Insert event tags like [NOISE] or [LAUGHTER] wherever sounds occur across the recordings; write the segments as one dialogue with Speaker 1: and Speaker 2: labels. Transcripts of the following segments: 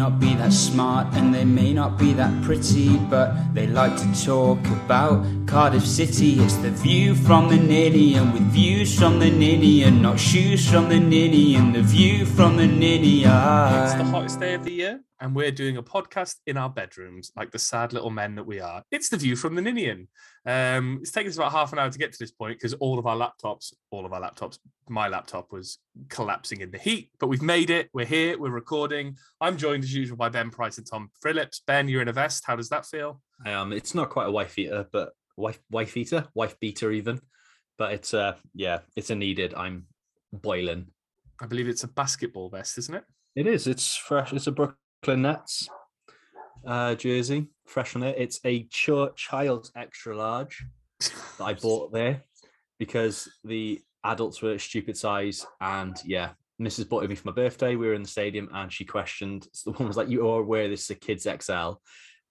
Speaker 1: not be that smart and they may not be that pretty, but they like to talk about Cardiff City. It's the view from the Ninian with views from the Ninian, not shoes from the Ninian, the view from the Ninian.
Speaker 2: It's the hottest day of the year, and we're doing a podcast in our bedrooms, like the sad little men that we are. It's the view from the Ninian. Um, it's taken us about half an hour to get to this point because all of our laptops, all of our laptops, my laptop was collapsing in the heat, but we've made it. We're here. We're recording. I'm joined as usual by Ben Price and Tom Phillips. Ben, you're in a vest. How does that feel?
Speaker 3: Um, it's not quite a wife eater, but wife wife eater, wife beater even. But it's uh yeah, it's a needed. I'm boiling.
Speaker 2: I believe it's a basketball vest, isn't it?
Speaker 3: It is. It's fresh. It's a Brooklyn Nets uh jersey, fresh on it. It's a ch- child's extra large that I bought [LAUGHS] there because the adults were stupid size. And yeah, Mrs. bought it me for my birthday. We were in the stadium and she questioned. So the one was like, "You are aware this is a kids XL?"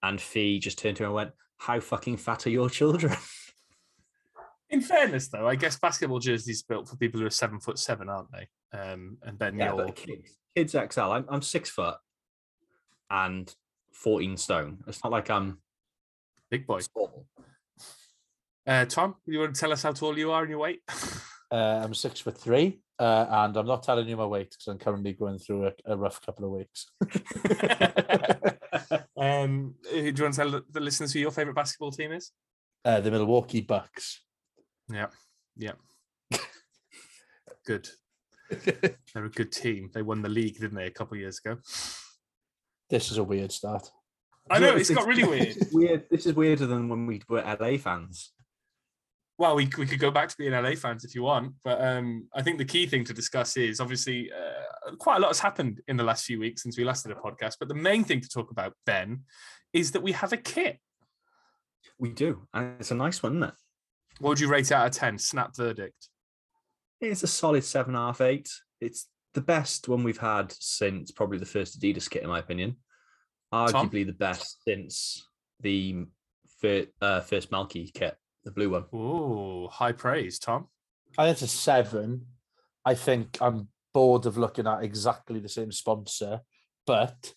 Speaker 3: And Fee just turned to her and went, "How fucking fat are your children?" [LAUGHS]
Speaker 2: In fairness, though, I guess basketball jerseys built for people who are seven foot seven, aren't they? Um, and then
Speaker 3: Yeah,
Speaker 2: you're
Speaker 3: but kids, kids XL. I'm, I'm six foot and 14 stone. It's not like I'm
Speaker 2: big boy.
Speaker 3: small.
Speaker 2: Uh, Tom, you want to tell us how tall you are and your weight? [LAUGHS]
Speaker 4: Uh, I'm six foot three, uh, and I'm not telling you my weight because I'm currently going through a, a rough couple of weeks. [LAUGHS] [LAUGHS]
Speaker 2: um, do you want to tell the- the listeners who your favorite basketball team is?
Speaker 4: Uh, the Milwaukee Bucks.
Speaker 2: Yeah, yeah. good. They're a good team. They won the league, didn't they, a couple of years ago?
Speaker 4: This is a weird start.
Speaker 2: I know it's got really weird.
Speaker 3: This [LAUGHS] is weird. This is weirder than when we were LA fans.
Speaker 2: Well, we, we could go back to being LA fans if you want, but um, I think the key thing to discuss is obviously uh, quite a lot has happened in the last few weeks since we last did a podcast. But the main thing to talk about, Ben, is that we have a kit.
Speaker 3: We do, and it's a nice one, isn't it?
Speaker 2: What would you rate out of 10? Snap verdict.
Speaker 3: It's a solid seven and a half, eight. It's the best one we've had since probably the first Adidas kit, in my opinion. Arguably the best since the fir- uh, first Malky kit, the blue one.
Speaker 2: Oh, high praise, Tom.
Speaker 4: I think it's a seven. I think I'm bored of looking at exactly the same sponsor, but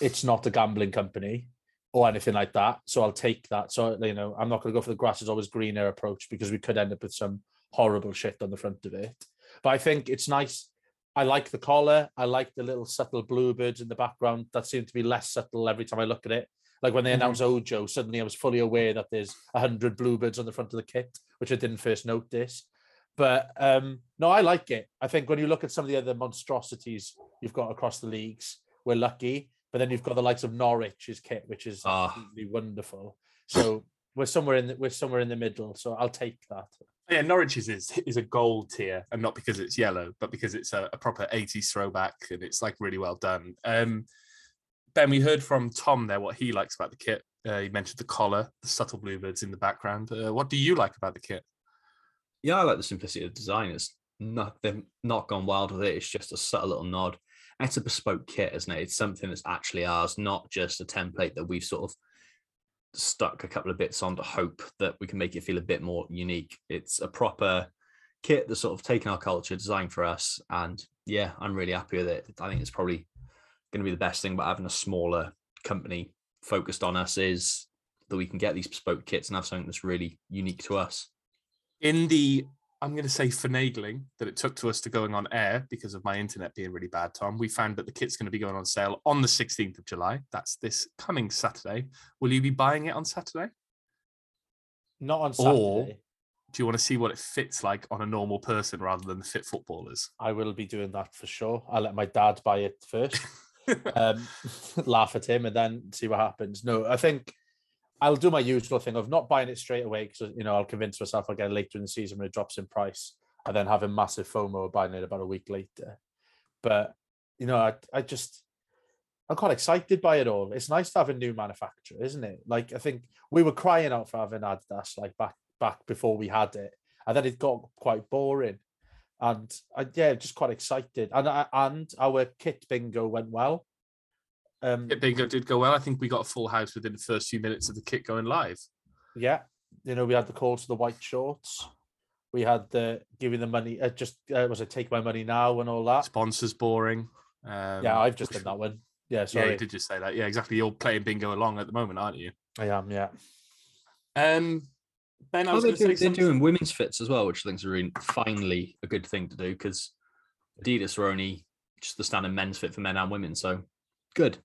Speaker 4: it's not a gambling company or anything like that. So I'll take that. So you know, I'm not going to go for the grass is always greener approach because we could end up with some horrible shit on the front of it. But I think it's nice. I like the collar. I like the little subtle bluebirds in the background that seem to be less subtle every time I look at it. Like when they
Speaker 2: Mhm.
Speaker 4: announced Ojo, suddenly I was fully aware that there's a hundred bluebirds on the front of the kit, which I didn't first notice. But um, no, I like it. I think when you look at some of the other monstrosities you've got across the leagues, we're lucky. But then you've got the likes of Norwich's kit, which is
Speaker 3: Ah.
Speaker 4: absolutely wonderful. So we're somewhere in the, we're somewhere in the middle. So I'll take that.
Speaker 2: Yeah, Norwich's is is a gold tier, and not because it's yellow, but because it's a, a proper 80s throwback and it's like really well done. Um, ben, we heard from Tom there what he likes about the kit. Uh, he mentioned the collar, the subtle bluebirds in the background. Uh, what do you like about the kit?
Speaker 3: Yeah, I like the simplicity of the design. It's not they've not gone wild with it. It's just a subtle little nod. It's a bespoke kit, isn't it? It's something that's actually ours, not just a template that we've sort of stuck a couple of bits on to hope that we can make it feel a bit more unique. It's a proper kit that's sort of taken our culture, designed for us, and yeah, I'm really happy with it. I think it's probably going to be the best thing about having a smaller company focused on us is that we can get these bespoke kits and have something that's really unique to us.
Speaker 2: In the, I'm going to say finagling that it took to us to going on air because of my internet being really bad, Tom, we found that the kit's going to be going on sale on the 16th of July. That's this coming Saturday. Will you be buying it on Saturday?
Speaker 4: Not on Saturday. Or-.
Speaker 2: Do you want to see what it fits like on a normal person rather than the fit footballers?
Speaker 4: I will be doing that for sure. I'll let my dad buy it first. [LAUGHS] um, [LAUGHS] laugh at him and then see what happens. No, I think I'll do my usual thing of not buying it straight away because you know I'll convince myself I'll get it later in the season when it drops in price, and then having massive FOMO of buying it about a week later. But you know, I I just I'm quite excited by it all. It's nice to have a new manufacturer, isn't it? Like I think we were crying out for having Adidas like back back before we had it, and then it got quite boring. And I, yeah, just quite excited. And and our kit bingo went well. Um,
Speaker 2: Kit bingo did go well. I think we got a full house within the first few minutes of the kit going live.
Speaker 4: yeah, you know, we had the call to the white shorts. We had the giving the money. Uh, just uh, was it take my money now and all that.
Speaker 2: Sponsors boring. Um,
Speaker 4: yeah, I've just done that one. Yeah, sorry.
Speaker 2: Yeah,
Speaker 4: sorry.
Speaker 2: you did just say that. Yeah, exactly. You're playing bingo along at the moment, aren't you?
Speaker 4: I am, yeah.
Speaker 2: Um, Ben, I was
Speaker 3: they're,
Speaker 2: going to say
Speaker 3: doing, they're
Speaker 2: something.
Speaker 3: doing women's fits as well, which I think is really finally a good thing to do because Adidas were only just the standard men's fit for men and women. So good.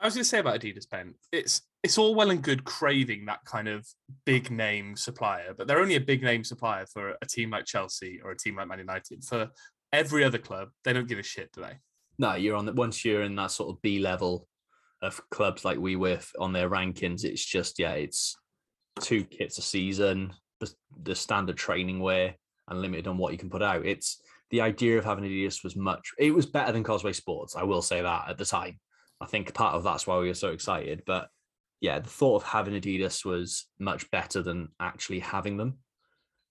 Speaker 2: I was going to say about Adidas, Ben. It's it's all well and good craving that kind of big name supplier, but they're only a big name supplier for a team like Chelsea or a team like Man United. For every other club, they don't give a shit, do they?
Speaker 3: No, you're on the once you're in that sort of B level of clubs like we with on their rankings, it's just yeah, it's two kits a season, the, the standard training wear, and limited on what you can put out. It's the idea of having Adidas was much. It was better than Causeway Sports. I will say that at the time. I think part of that's why we were so excited. But yeah, the thought of having Adidas was much better than actually having them.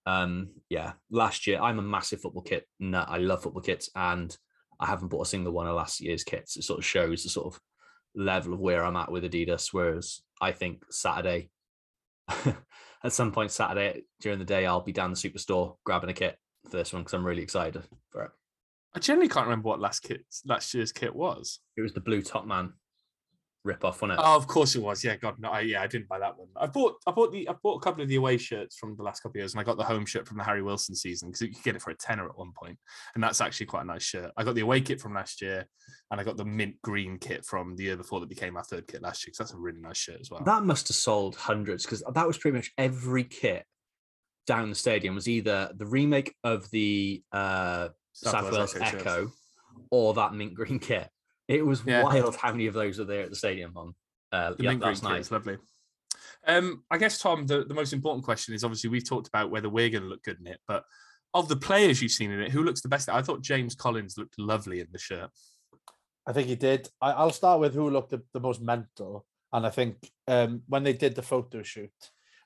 Speaker 3: Um, yeah, last year I'm a massive football kit nut. I love football kits, and I haven't bought a single one of last year's kits. It sort of shows the sort of level of where I'm at with Adidas. Whereas I think Saturday, [LAUGHS] at some point Saturday during the day, I'll be down the superstore grabbing a kit for this one because I'm really excited for it.
Speaker 2: I generally can't remember what last kit last year's kit was.
Speaker 3: It was the blue top man rip off, wasn't it?
Speaker 2: Oh, of course it was. Yeah, God, no, I, yeah, I didn't buy that one. I bought, I bought the, I bought a couple of the away shirts from the last couple of years, and I got the home shirt from the Harry Wilson season because you could get it for a tenner at one point, and that's actually quite a nice shirt. I got the away kit from last year, and I got the mint green kit from the year before that became our third kit last year. Because that's a really nice shirt as well.
Speaker 3: That must have sold hundreds because that was pretty much every kit down the stadium was either the remake of the uh, South Wales
Speaker 2: Echo.
Speaker 3: Echo or that mint green kit. It was
Speaker 2: Yeah.
Speaker 3: wild how many of those were there at the stadium on uh,
Speaker 2: The
Speaker 3: yeah,
Speaker 2: mint green
Speaker 3: last
Speaker 2: kit is lovely. Um, I guess Tom, the, the most important question is obviously we've talked about whether we're going to look good in it, but of the players you've seen in it, who looks the best? I thought James Collins looked lovely in the shirt.
Speaker 4: I think he did. I, I'll start with who looked the, the most mental. And I think um, when they did the photo shoot,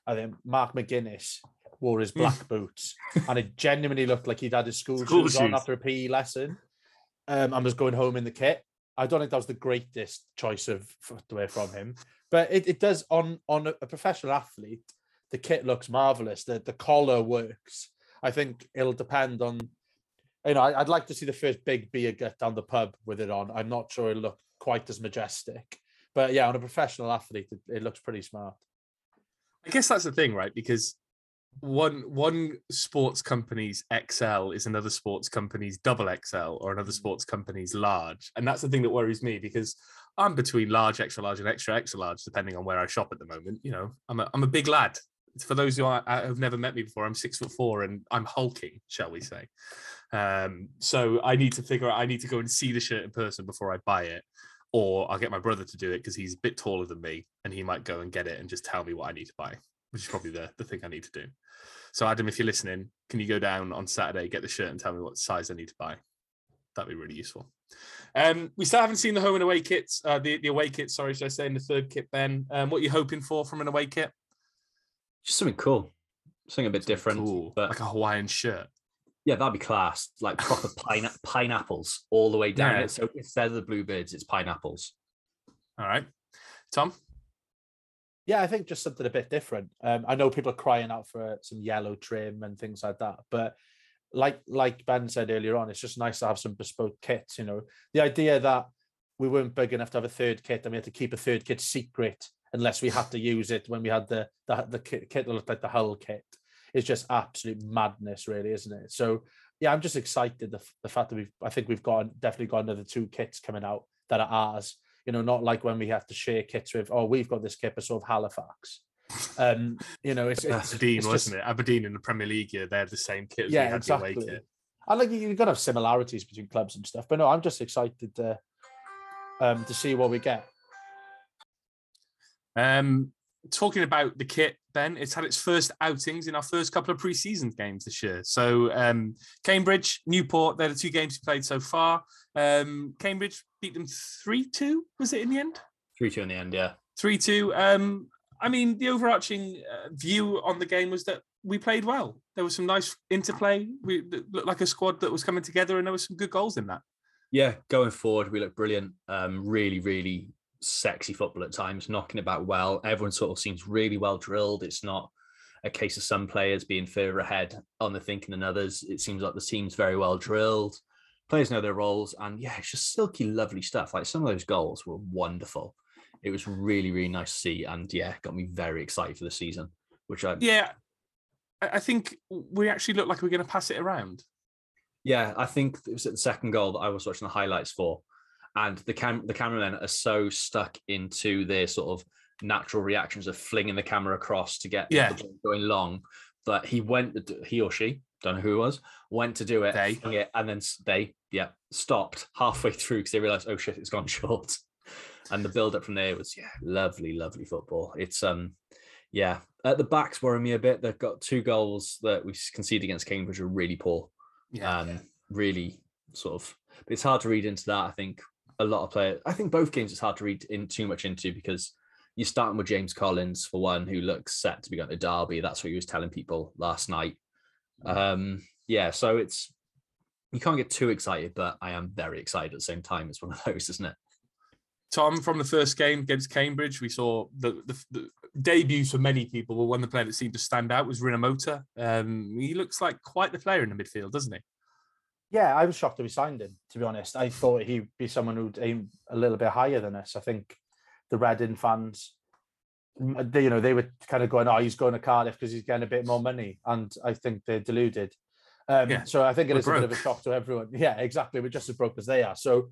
Speaker 4: I think Mark McGuinness wore his
Speaker 2: Hmm.
Speaker 4: black boots and it genuinely looked like he'd had his school,
Speaker 2: School
Speaker 4: shoes, on after a PE lesson um, and was going home in the kit. I don't think that was the greatest choice of footwear from him, but it, it does on on a, professional athlete. The kit looks marvelous. The the collar works. I think it'll depend on. You know, I'd like to see the first big beer get down the pub with it on. I'm not sure it'll look quite as majestic, but yeah, on a professional athlete, it, it looks pretty smart.
Speaker 2: I guess that's the thing, right? Because one one sports company's XL is another sports company's double XL or another sports company's large, and that's the thing that worries me because I'm between large, extra large, and extra extra large, depending on where I shop at the moment. You know, I'm a I'm a big lad. For those who are, uh, have never met me before, I'm six foot four and I'm hulking, shall we say? Um, so I need to figure out. I need to go and see the shirt in person before I buy it, or I'll get my brother to do it because he's a bit taller than me, and he might go and get it and just tell me what I need to buy, which is probably the the thing I need to do. So Adam, if you're listening, can you go down on Saturday, get the shirt, and tell me what size I need to buy? That'd be really useful. Um, we still haven't seen the home and away kits. Uh, the the away kit, sorry, should I say, in the third kit, Ben? Um, what are you hoping for from an away kit?
Speaker 3: Just something cool, something a bit different.
Speaker 2: Cool,
Speaker 3: But
Speaker 2: like a Hawaiian shirt.
Speaker 3: yeah, that'd be class. Like proper [LAUGHS] pine- pineapples all the way down
Speaker 2: Yeah.
Speaker 3: it. So instead of the bluebirds, it's pineapples.
Speaker 2: All right, Tom.
Speaker 4: Yeah, I think just something a bit different. Um, I know people are crying out for some yellow trim and things like that, but like like Ben said earlier on, it's just nice to have some bespoke kits. You know, the idea that we weren't big enough to have a third kit and we had to keep a third kit secret unless we had to use it when we had the the, the kit, that looked like the Hull kit is just absolute madness, really, isn't it? So yeah, I'm just excited the, the fact that we've I think we've got definitely got another two kits coming out that are ours. You know, not like when we have to share kits with, oh, we've got this kit, but so of Halifax. Um, you know, it's, it's
Speaker 2: Aberdeen,
Speaker 4: it's
Speaker 2: wasn't
Speaker 4: just-
Speaker 2: it? Aberdeen in the Premier League yeah, they're the same kit as
Speaker 4: Yeah,
Speaker 2: we had the away
Speaker 4: exactly.
Speaker 2: kit.
Speaker 4: I like you've got to have similarities between clubs and stuff, but no, I'm just excited to um to see what we get.
Speaker 2: Um, talking about the kit, Ben, it's had its first outings in our first couple of preseason games this year. So um, Cambridge, Newport, they're the two games we played so far. Um, Cambridge beat them three two. Was it in the end?
Speaker 3: Three two in the end, yeah.
Speaker 2: Three two. Um, I mean, the overarching uh, view on the game was that we played well. There was some nice interplay. We looked like a squad that was coming together, and there was some good goals in that.
Speaker 3: Yeah, going forward, we look brilliant. Um, really, really sexy football at times, knocking about well. Everyone sort of seems really well drilled. It's not a case of some players being further ahead on the thinking than others. It seems like the team's very well drilled. players know their roles, and yeah, it's just silky, lovely stuff. Like some of those goals were wonderful. It was really, really nice to see, and yeah, got me very excited for the season. Which I
Speaker 2: Yeah, I think we actually look like we're going to pass it around.
Speaker 3: Yeah, I think it was at the second goal that I was watching the highlights for, and the cam the cameramen are so stuck into their sort of natural reactions of flinging the camera across to get
Speaker 2: Yeah.
Speaker 3: going long that he went he or she don't know who it was went to do it,
Speaker 2: They.
Speaker 3: it and then they yeah stopped halfway through because they realized oh shit it's gone [LAUGHS] short and the build up from there was yeah lovely lovely football it's um yeah at the backs worry me a bit they've got two goals that we conceded against Cambridge are really poor
Speaker 2: Yeah,
Speaker 3: um, really sort of. It's hard to read into that. I think a lot of players. I think both games it's hard to read in too much into because you're starting with James Collins for one, who looks set to be going to Derby. That's what he was telling people last night. Um, yeah, so it's you can't get too excited, but I am very excited at the same time. It's one of [LAUGHS] those, isn't it?
Speaker 2: Tom, from the first game against Cambridge, we saw the, the, the debuts for many people. But one of the player that seemed to stand out was Rinomhota. Um, he looks like quite the player in the midfield, doesn't he?
Speaker 4: Yeah, I was shocked that we signed him. To be honest, I thought he'd be someone who'd aim a little bit higher than us. I think the Reading fans, they, you know, they were kind of going, "Oh, he's going to Cardiff because he's getting a bit more money," and I think they're deluded. Um,
Speaker 2: Yeah,
Speaker 4: so I think it is a bit of a shock to everyone. [LAUGHS] Yeah, exactly. We're just as broke as they are. So,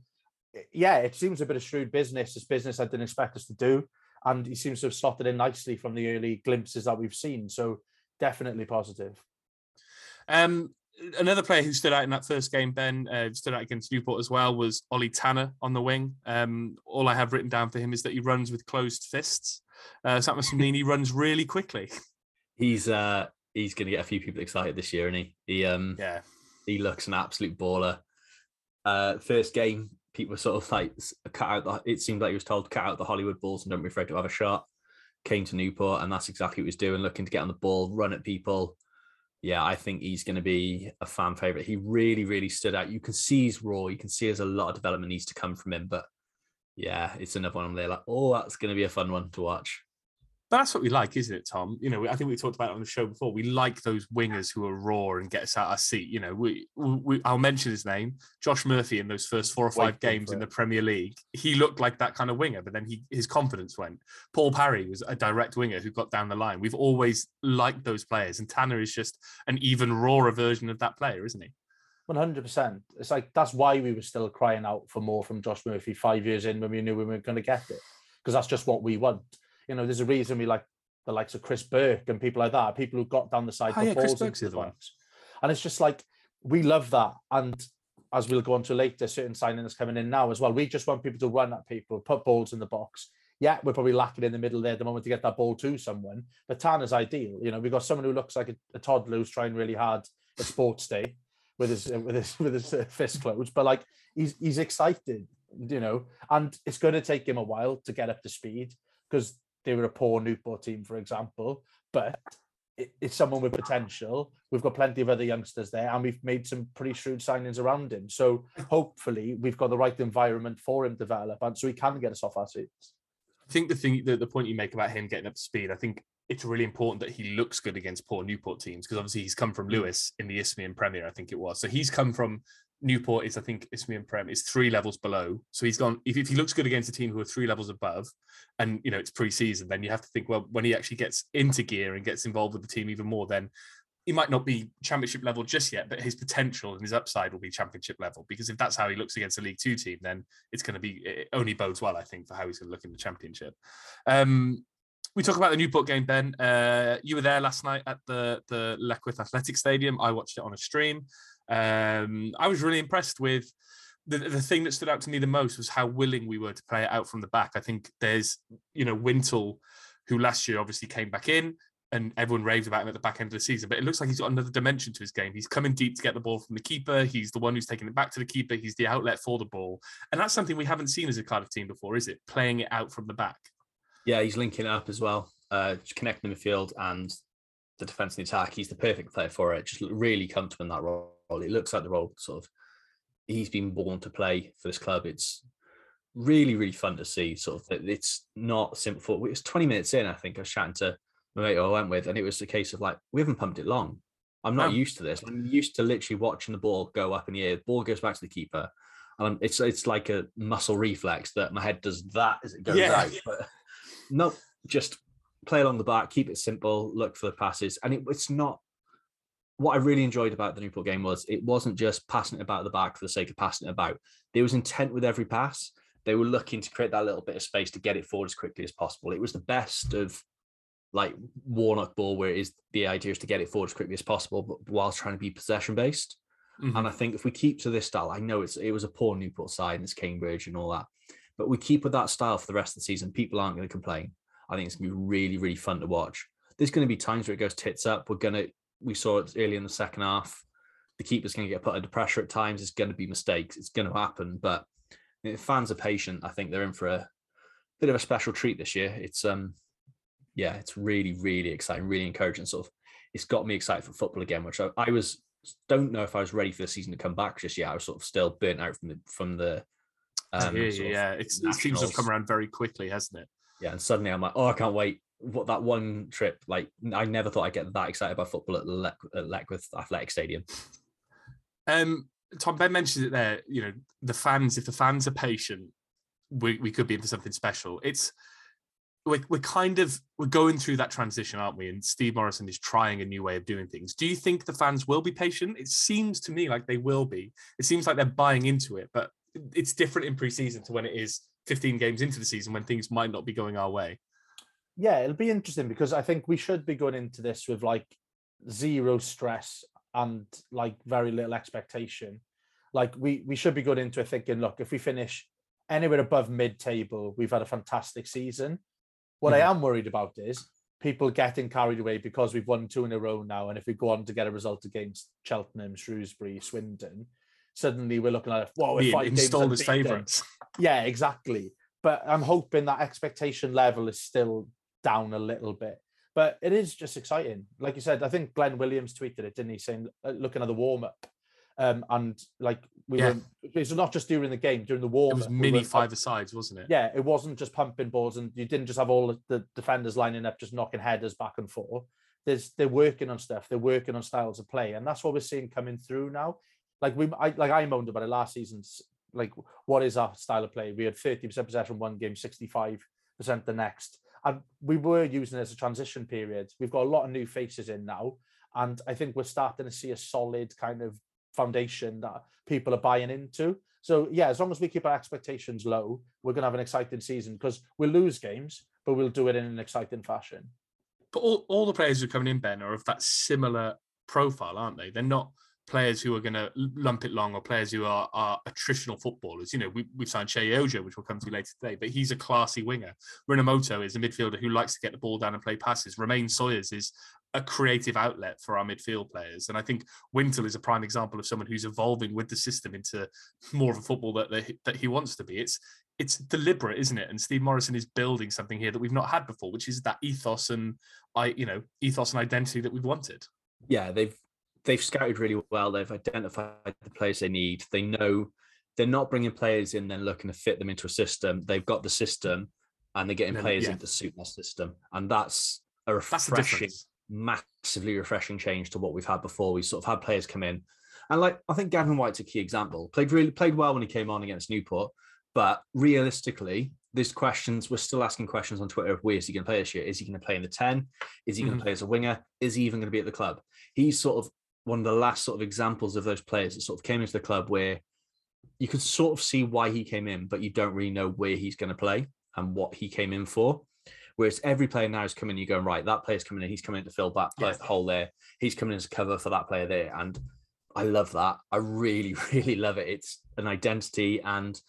Speaker 4: yeah, it seems a bit of shrewd business. It's business I didn't expect us to do, and he seems to have slotted in nicely from the early glimpses that we've seen. So, definitely positive.
Speaker 2: Um, another player who stood out in that first game, Ben, uh, stood out against Newport as well, was Ollie Tanner on the wing. Um, all I have written down for him is that he runs with closed fists. Uh, so that must mean he runs really quickly.
Speaker 3: He's uh he's going to get a few people excited this year, and he he um
Speaker 2: Yeah.
Speaker 3: he looks an absolute baller. Uh, first game, people were sort of like cut out. The, it seemed like he was told cut out the Hollywood balls and don't be afraid to have a shot. Came to Newport, and that's exactly what he was doing, looking to get on the ball, run at people. Yeah, I think he's going to be a fan favorite. He really, really stood out. You can see he's raw. You can see there's a lot of development needs to come from him. But yeah, it's another one there. Like, oh, that's going to be a fun one to watch.
Speaker 2: But that's what we like, isn't it, Tom? You know, I think we talked about it on the show before. We like those wingers who are raw and get us out our seat. You know, we, we I'll mention his name, Josh Murphy. In those first four or five
Speaker 4: Waiting
Speaker 2: games in the Premier League, he looked like that kind of winger. But then he his confidence went. Paul Parry was a direct winger who got down the line. We've always liked those players, and Tanner is just an even rawer version of that player, isn't he?
Speaker 4: One hundred percent. It's like that's why we were still crying out for more from Josh Murphy five years in when we knew we weren't going to get it, because that's just what we want. You know, there's a reason we like the likes of Chris Burke and people like that, people who got down the side,
Speaker 2: Oh, yeah, Chris
Speaker 4: balls
Speaker 2: Burke's
Speaker 4: into
Speaker 2: the
Speaker 4: and it's just like we love that. And as we'll go on to later, certain signings coming in now as well. We just want people to run at people, put balls in the box. Yeah, we're probably lacking in the middle there at the moment to get that ball to someone. But Tanner's ideal. You know, we've got someone who looks like a, a toddler who's trying really hard at sports day with his with his with his uh, fist closed, but like he's he's excited, you know, and it's going to take him a while to get up to speed because they were a poor Newport team, for example. But it's someone with potential. We've got plenty of other youngsters there, and we've made some pretty shrewd signings around him. So hopefully, we've got the right environment for him to develop, and so he can get us off our seats.
Speaker 2: I think the thing, the, the point you make about him getting up to speed, I think it's really important that he looks good against poor Newport teams because obviously he's come from hmm. Lewes in the Isthmian Premier, I think it was. So he's come from Newport is I think Isthmian Prem is three levels below. So he's gone. If, if he looks good against a team who are three levels above, and you know it's pre-season, then you have to think well when he actually gets into gear and gets involved with the team even more, then he might not be championship level just yet, but his potential and his upside will be championship level. Because if that's how he looks against a League Two team, then it's going to be it only bodes well, I think, for how he's going to look in the championship. Um, we talk about the Newport game, Ben. Uh, you were there last night at the the Leckwith Athletic Stadium. I watched it on a stream. Um, I was really impressed with the, the thing that stood out to me the most was how willing we were to play it out from the back. I think there's, you know, Wintle, who last year obviously came back in and everyone raved about him at the back end of the season, but it looks like he's got another dimension to his game. He's coming deep to get the ball from the keeper. He's the one who's taking it back to the keeper. He's the outlet for the ball. And that's something we haven't seen as a Cardiff team before, is it? Playing it out from the back.
Speaker 3: Yeah, he's linking up as well, uh, connecting the midfield and the defense and the attack. He's the perfect player for it. Just really comfortable in that role. It looks like the role sort of he's been born to play for this club. It's really, really fun to see. Sort of, that it's not simple. For, It was 20 minutes in, I think. I was chatting to my mate who I went with, and it was a case of like, we haven't pumped it long. I'm not
Speaker 2: Um,
Speaker 3: used to this. I'm used to literally watching the ball go up in the air. The ball goes back to the keeper, and it's it's like a muscle reflex that my head does that as it goes
Speaker 2: Yeah.
Speaker 3: out. But no, just play along the back, keep it simple, look for the passes, and it, it's not. What I really enjoyed about the Newport game was it wasn't just passing it about the back for the sake of passing it about. There was intent with every pass. They were looking to create that little bit of space to get it forward as quickly as possible. It was the best of like Warnock ball, where it is the idea is to get it forward as quickly as possible, but whilst trying to be possession based.
Speaker 2: Mhm.
Speaker 3: And I think if we keep to this style, I know it's it was a poor Newport side and it's Cambridge and all that, but we keep with that style for the rest of the season, people aren't going to complain. I think it's going to be really, really fun to watch. There's going to be times where it goes tits up. We're going to, we saw it early in the second half. The keeper's going to get put under pressure at times. It's going to be mistakes. It's going to happen. But if fans are patient, I think they're in for a bit of a special treat this year. It's um, yeah, it's really, really exciting, really encouraging. Sort of, it's got me excited for football again, which I, I was don't know if I was ready for the season to come back just yet. I was sort of still burnt out from the from the um,
Speaker 2: yeah, it's, it seems to have come around very quickly, hasn't it?
Speaker 3: yeah, and suddenly I'm like, oh, I can't wait. What that one trip, like I never thought I'd get that excited about football at, Le- at Leckwith Athletic Stadium.
Speaker 2: Um, Tom Ben mentioned it there. You know, the fans. If the fans are patient, we, we could be into something special. It's we're, we're kind of we're going through that transition, aren't we? And Steve Morison is trying a new way of doing things. Do you think the fans will be patient? It seems to me like they will be. It seems like they're buying into it, but it's different in preseason to when it is 15 games into the season when things might not be going our way.
Speaker 4: Yeah, it'll be interesting because I think we should be going into this with like zero stress and like very little expectation. Like we we should be going into it thinking, look, if we finish anywhere above mid-table, we've had a fantastic season. What I mm-hmm. am worried about is people getting carried away because we've won two in a row now, and if we go on to get a result against Cheltenham, Shrewsbury, Swindon, suddenly we're looking at whoa, we're five
Speaker 2: installed as favourites.
Speaker 4: Yeah, exactly. But I'm hoping that expectation level is still down a little bit. But it is just exciting. Like you said, I think Glenn Williams tweeted it, didn't he? Saying, looking at the warm up. Um, and like we
Speaker 2: Yeah.
Speaker 4: were, it's not just during the game, during the warm
Speaker 2: It was mini five asides, wasn't it?
Speaker 4: Yeah, it wasn't just pumping balls, and you didn't just have all the defenders lining up, just knocking headers back and forth. There's they're working on stuff. They're working on styles of play, and that's what we're seeing coming through now. Like we, I, like I moaned about it last season. Like, what is our style of play? We had 30% possession one game, 65% the next, and we were using it as a transition period. We've got a lot of new faces in now, and I think we're starting to see a solid kind of foundation that people are buying into. So yeah, as long as we keep our expectations low, we're going to have an exciting season because we'll lose games, but we'll do it in an exciting fashion.
Speaker 2: But all, all the players who are coming in, Ben, are of that similar profile, aren't they? They're not players who are going to lump it long or players who are, are attritional footballers. You know, we, we've signed Sheyi Ojo, which we'll come to later today, but he's a classy winger. Rinomhota is a midfielder who likes to get the ball down and play passes. Romaine Sawyers is a creative outlet for our midfield players. And I think Wintle is a prime example of someone who's evolving with the system into more of a football that, he- that he wants to be. It's it's deliberate, isn't it? And Steve Morison is building something here that we've not had before, which is that ethos and I, you know, ethos and identity that we've wanted.
Speaker 3: Yeah, they've they've scouted really well. They've identified the players they need. They know they're not bringing players in then looking to fit them into a system. They've got the system, and they're getting
Speaker 2: Then,
Speaker 3: players
Speaker 2: yeah.
Speaker 3: in to suit that system, and that's a refreshing
Speaker 2: difference.
Speaker 3: massively refreshing change to what we've had before. We sort of had players come in, and like I think Gavin Whyte's a key example. Played really played well when he came on against Newport, but realistically, these questions. We're still asking questions on Twitter of where is he going to play this year? Is he going to play in the ten? Is he going
Speaker 2: Mhm.
Speaker 3: to play as a winger? Is he even going to be at the club? He's sort of one of the last sort of examples of those players that sort of came into the club where you can sort of see why he came in, but you don't really know where he's going to play and what he came in for. Whereas every player now is coming, you're going, right, that player's coming in, he's coming in to fill that
Speaker 2: Yeah.
Speaker 3: hole there. He's coming in as cover for that player there. And I love that. I really, [LAUGHS] really love it. It's an identity and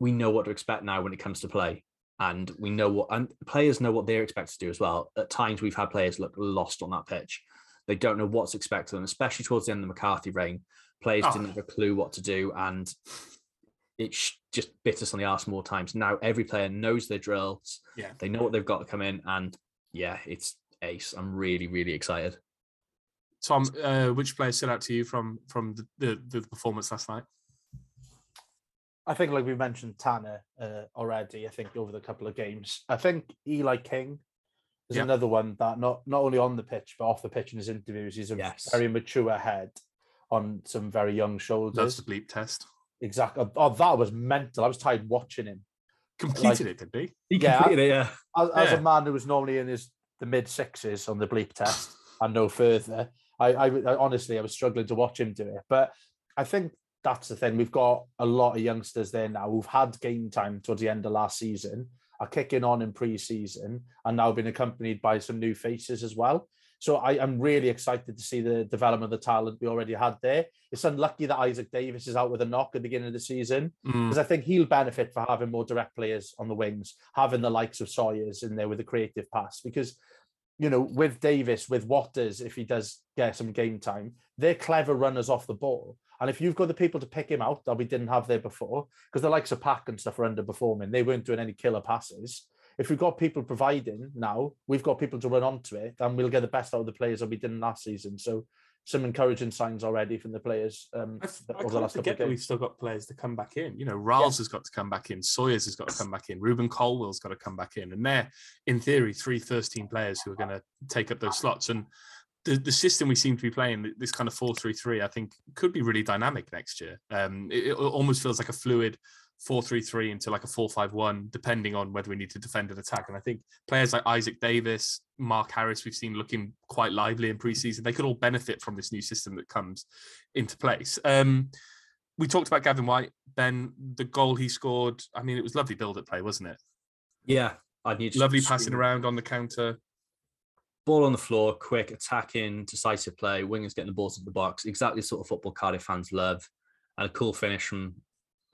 Speaker 3: we know what to expect now when it comes to play. And we know what and players know what they're expected to do as well. At times we've had players look lost on that pitch. They don't know what's expected of them, especially towards the end of the McCarthy reign. Players
Speaker 2: Oh.
Speaker 3: didn't have a clue what to do, and it just bit us on the arse more times. Now every player knows their drills.
Speaker 2: Yeah.
Speaker 3: They know what they've got to come in, and yeah, it's ace. I'm really, really excited.
Speaker 2: Tom, uh, which player stood out to you from from the, the, the performance last night?
Speaker 4: I think, like we mentioned, Tanner uh, already. I think over the couple of games, I think Eli King is
Speaker 2: Yeah.
Speaker 4: another one that not not only on the pitch but off the pitch in his interviews, he's a
Speaker 3: Yes.
Speaker 4: very mature head on some very young
Speaker 2: Loves
Speaker 4: shoulders.
Speaker 2: the bleep test.
Speaker 4: Exactly. Oh, that was mental. I was tired watching him.
Speaker 2: Completed it, didn't he?
Speaker 3: He
Speaker 4: Yeah,
Speaker 3: completed it, yeah.
Speaker 4: As, as a man who was normally in his the mid sixes on the bleep test [SIGHS] and no further, I, I, I honestly I was struggling to watch him do it. But I think that's the thing. We've got a lot of youngsters there now who've had game time towards the end of last season, are kicking on in pre-season, and now being accompanied by some new faces as well. So I, I'm really excited to see the development of the talent we already had there. It's unlucky that Isaak Davies is out with a knock at the beginning of the season
Speaker 2: Mm.
Speaker 4: because I think he'll benefit for having more direct players on the wings, having the likes of Sawyers in there with a creative pass. Because, you know, with Davies, with Waters, if he does get some game time, they're clever runners off the ball. And if you've got the people to pick him out that we didn't have there before, because the likes of Pack and stuff are underperforming, they weren't doing any killer passes. If we've got people providing now, we've got people to run onto it, then we'll get the best out of the players that we didn't last season. So some encouraging signs already from the players um,
Speaker 2: I, I
Speaker 4: over the last couple of
Speaker 2: that we've still got players to come back in. You know, Ralls has got to come back in, Sawyers has got to come back in, Rubin Colwill's got to come back in, and they're in theory three first team players who are going to take up those slots. And the, the system we seem to be playing, this kind of four three three, I think could be really dynamic next year. Um, it, it almost feels like a fluid four three three into like a four five one, depending on whether we need to defend and attack. And I think players like Isaak Davies, Mark Harris, we've seen looking quite lively in preseason. They could all benefit from this new system that comes into place. Um, we talked about Gavin Whyte, Ben. The goal he scored. I mean, it was lovely build at play, wasn't it?
Speaker 3: Yeah. I need
Speaker 2: Lovely passing around on the counter.
Speaker 3: Ball on the floor, quick, attacking, decisive play, wingers getting the balls into the box. Exactly the sort of football Cardiff fans love. And a cool finish from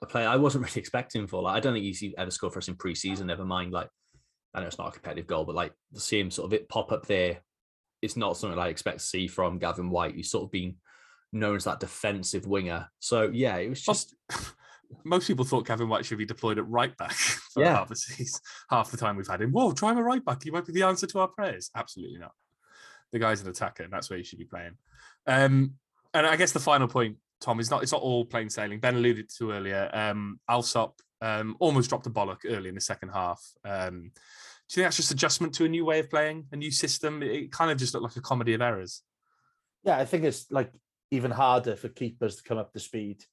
Speaker 3: a player I wasn't [LAUGHS] really expecting for. Like, I don't think he's ever scored for us in pre-season, never mind. Like, I know it's not a competitive goal, but like to see him sort of it pop up there, it's not something I expect to see from Gavin Whyte. He's sort of been known as that defensive winger. So yeah, it was just
Speaker 2: Most people thought Kevin White should be deployed at right back [LAUGHS] for
Speaker 3: Yeah.
Speaker 2: half the season, half the time we've had him. Whoa, try him a right back. He might be the answer to our prayers. Absolutely not. The guy's an attacker, and that's where he should be playing. Um, and I guess the final point, Tom, is not it's not all plain sailing. Ben alluded to earlier. Um, Allsop um, almost dropped a bollock early in the second half. Um, do you think that's just adjustment to a new way of playing, a new system? It, it kind of just looked like a comedy of errors.
Speaker 4: Yeah, I think it's like even harder for keepers to come up to speed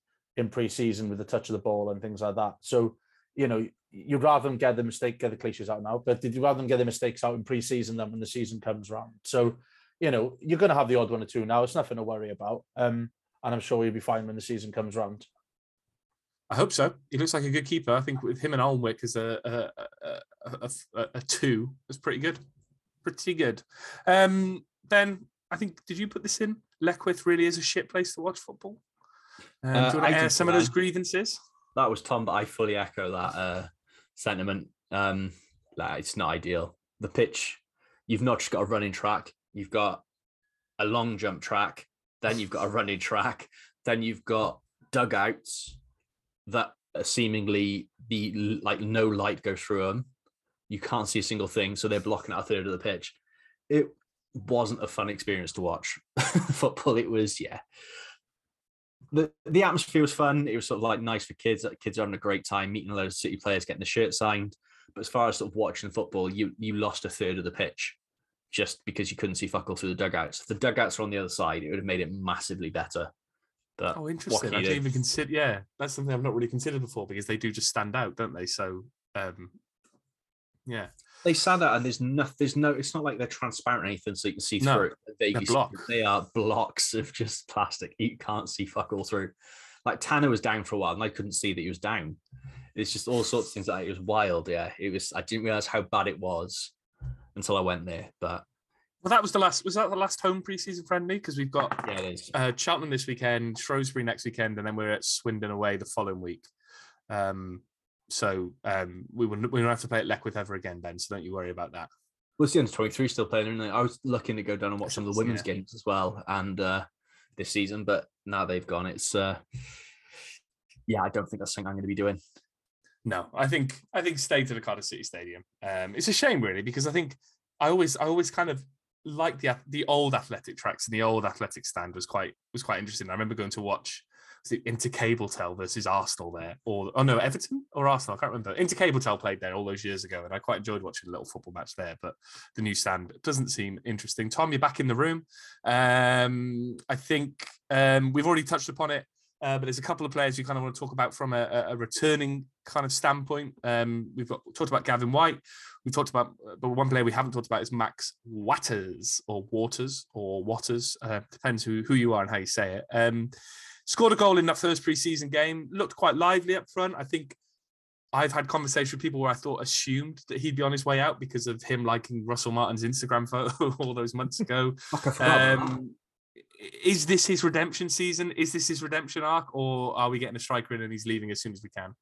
Speaker 4: in pre-season with the touch of the ball and things like that. So, you know, you'd rather them get the mistake, get the cliches out now, but did you rather them get the mistakes out in pre-season than when the season comes around? So, you know, you're going to have the odd one or two now. It's nothing to worry about. Um, and I'm sure you'll be fine when the season comes round.
Speaker 2: I hope so. He looks like a good keeper. I think with him and Alnwick as a a, a, a, a, two is pretty good. Pretty good. Um, ben, I think did you put this in? Leckwith really is a shit place to watch football. Um,
Speaker 3: Uh,
Speaker 2: do you want to air some of those grievances?
Speaker 3: that was Tom, but I fully echo that uh, sentiment. Um, like, it's not ideal. The pitch, you've not just got a running track, you've got a long jump track, then you've got a running track, then you've got dugouts that are seemingly the like no light goes through them. You can't see a single thing, so they're blocking out a third of the pitch. It wasn't a fun experience to watch [LAUGHS] football. It was, yeah, the the atmosphere was fun. It was sort of like nice for kids. Kids are having a great time, meeting a load of City players, getting the shirt signed. But as far as sort of watching football, you you lost a third of the pitch just because you couldn't see fuck all through the dugouts. If the dugouts were on the other side, it would have made it massively better. But
Speaker 2: Oh, interesting. I didn't even consider. Yeah, that's something I've not really considered before because they do just stand out, don't they? So, um, yeah,
Speaker 3: They stand out, and there's no, there's no. It's not like they're transparent or anything, so you can see
Speaker 2: No,
Speaker 3: through. They,
Speaker 2: they're
Speaker 3: you see- they are blocks of just plastic. You can't see fuck all through. Like Tanner was down for a while, and I couldn't see that he was down. It's just all sorts of things. Like it was wild. Yeah, it was. I didn't realize how bad it was until I went there. But
Speaker 2: well, that was the last. Was that the last home preseason friendly? Because we've got
Speaker 3: yeah, it is.
Speaker 2: uh, Cheltenham this weekend, Shrewsbury next weekend, and then we're at Swindon away the following week. Um, so um, we will we won't have to play at Leckwith ever again, Ben. So don't you worry about that.
Speaker 3: Well, it's the under 23 still playing, and I was looking to go down and watch some of the
Speaker 2: Yeah.
Speaker 3: women's games as well, and uh, this season, but now they've gone. It's uh, yeah, I don't think that's something I'm going to be doing.
Speaker 2: No, I think I think stay to the Cardiff City Stadium. Um, it's a shame really because I think I always I always kind of like the the old athletic tracks and the old athletic stand was quite was quite interesting. I remember going to watch was it Intercabletel versus Arsenal there, or oh no, Everton or Arsenal, I can't remember. Intercabletel played there all those years ago, and I quite enjoyed watching a little football match there. But the new stand doesn't seem interesting. Tom, you're back in the room. Um, I think um, we've already touched upon it. Uh, but there's a couple of players you kind of want to talk about from a, a returning kind of standpoint. Um, we've got, talked about Gavin Whyte. We've talked about, but one player we haven't talked about is Max Watters or Waters or Waters. Uh, depends who, who you are and how you say it. Um, scored a goal in that first preseason game. Looked quite lively up front. I think I've had conversations with people where I thought assumed that he'd be on his way out because of him liking Russell Martin's Instagram [LAUGHS] photo all those months ago. Um, is this his redemption season? Is this his redemption arc, or are we getting a striker in and he's leaving as soon as we can?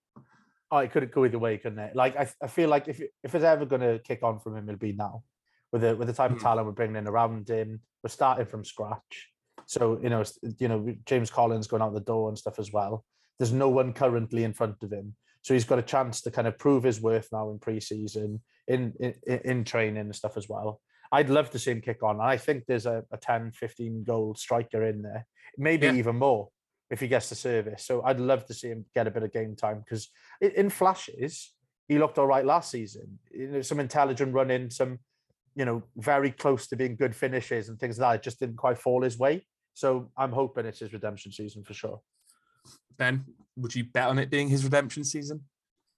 Speaker 4: Oh, it could go either way, couldn't it? Like I, I feel like if if it's ever going to kick on from him, it'll be now. With the with the type of hmm. talent we're bringing in around him, we're starting from scratch. So you know, you know, James Collins going out the door and stuff as well. There's no one currently in front of him, so he's got a chance to kind of prove his worth now in preseason, in in, in training and stuff as well. I'd love to see him kick on. I think there's a, a 10, 15 goal striker in there, maybe yeah. even more if he gets the service. So I'd love to see him get a bit of game time because in flashes, he looked all right last season. You know, some intelligent running, some, you know, very close to being good finishes and things like that. It just didn't quite fall his way. So I'm hoping it's his redemption season for sure.
Speaker 2: Ben, would you bet on it being his redemption season?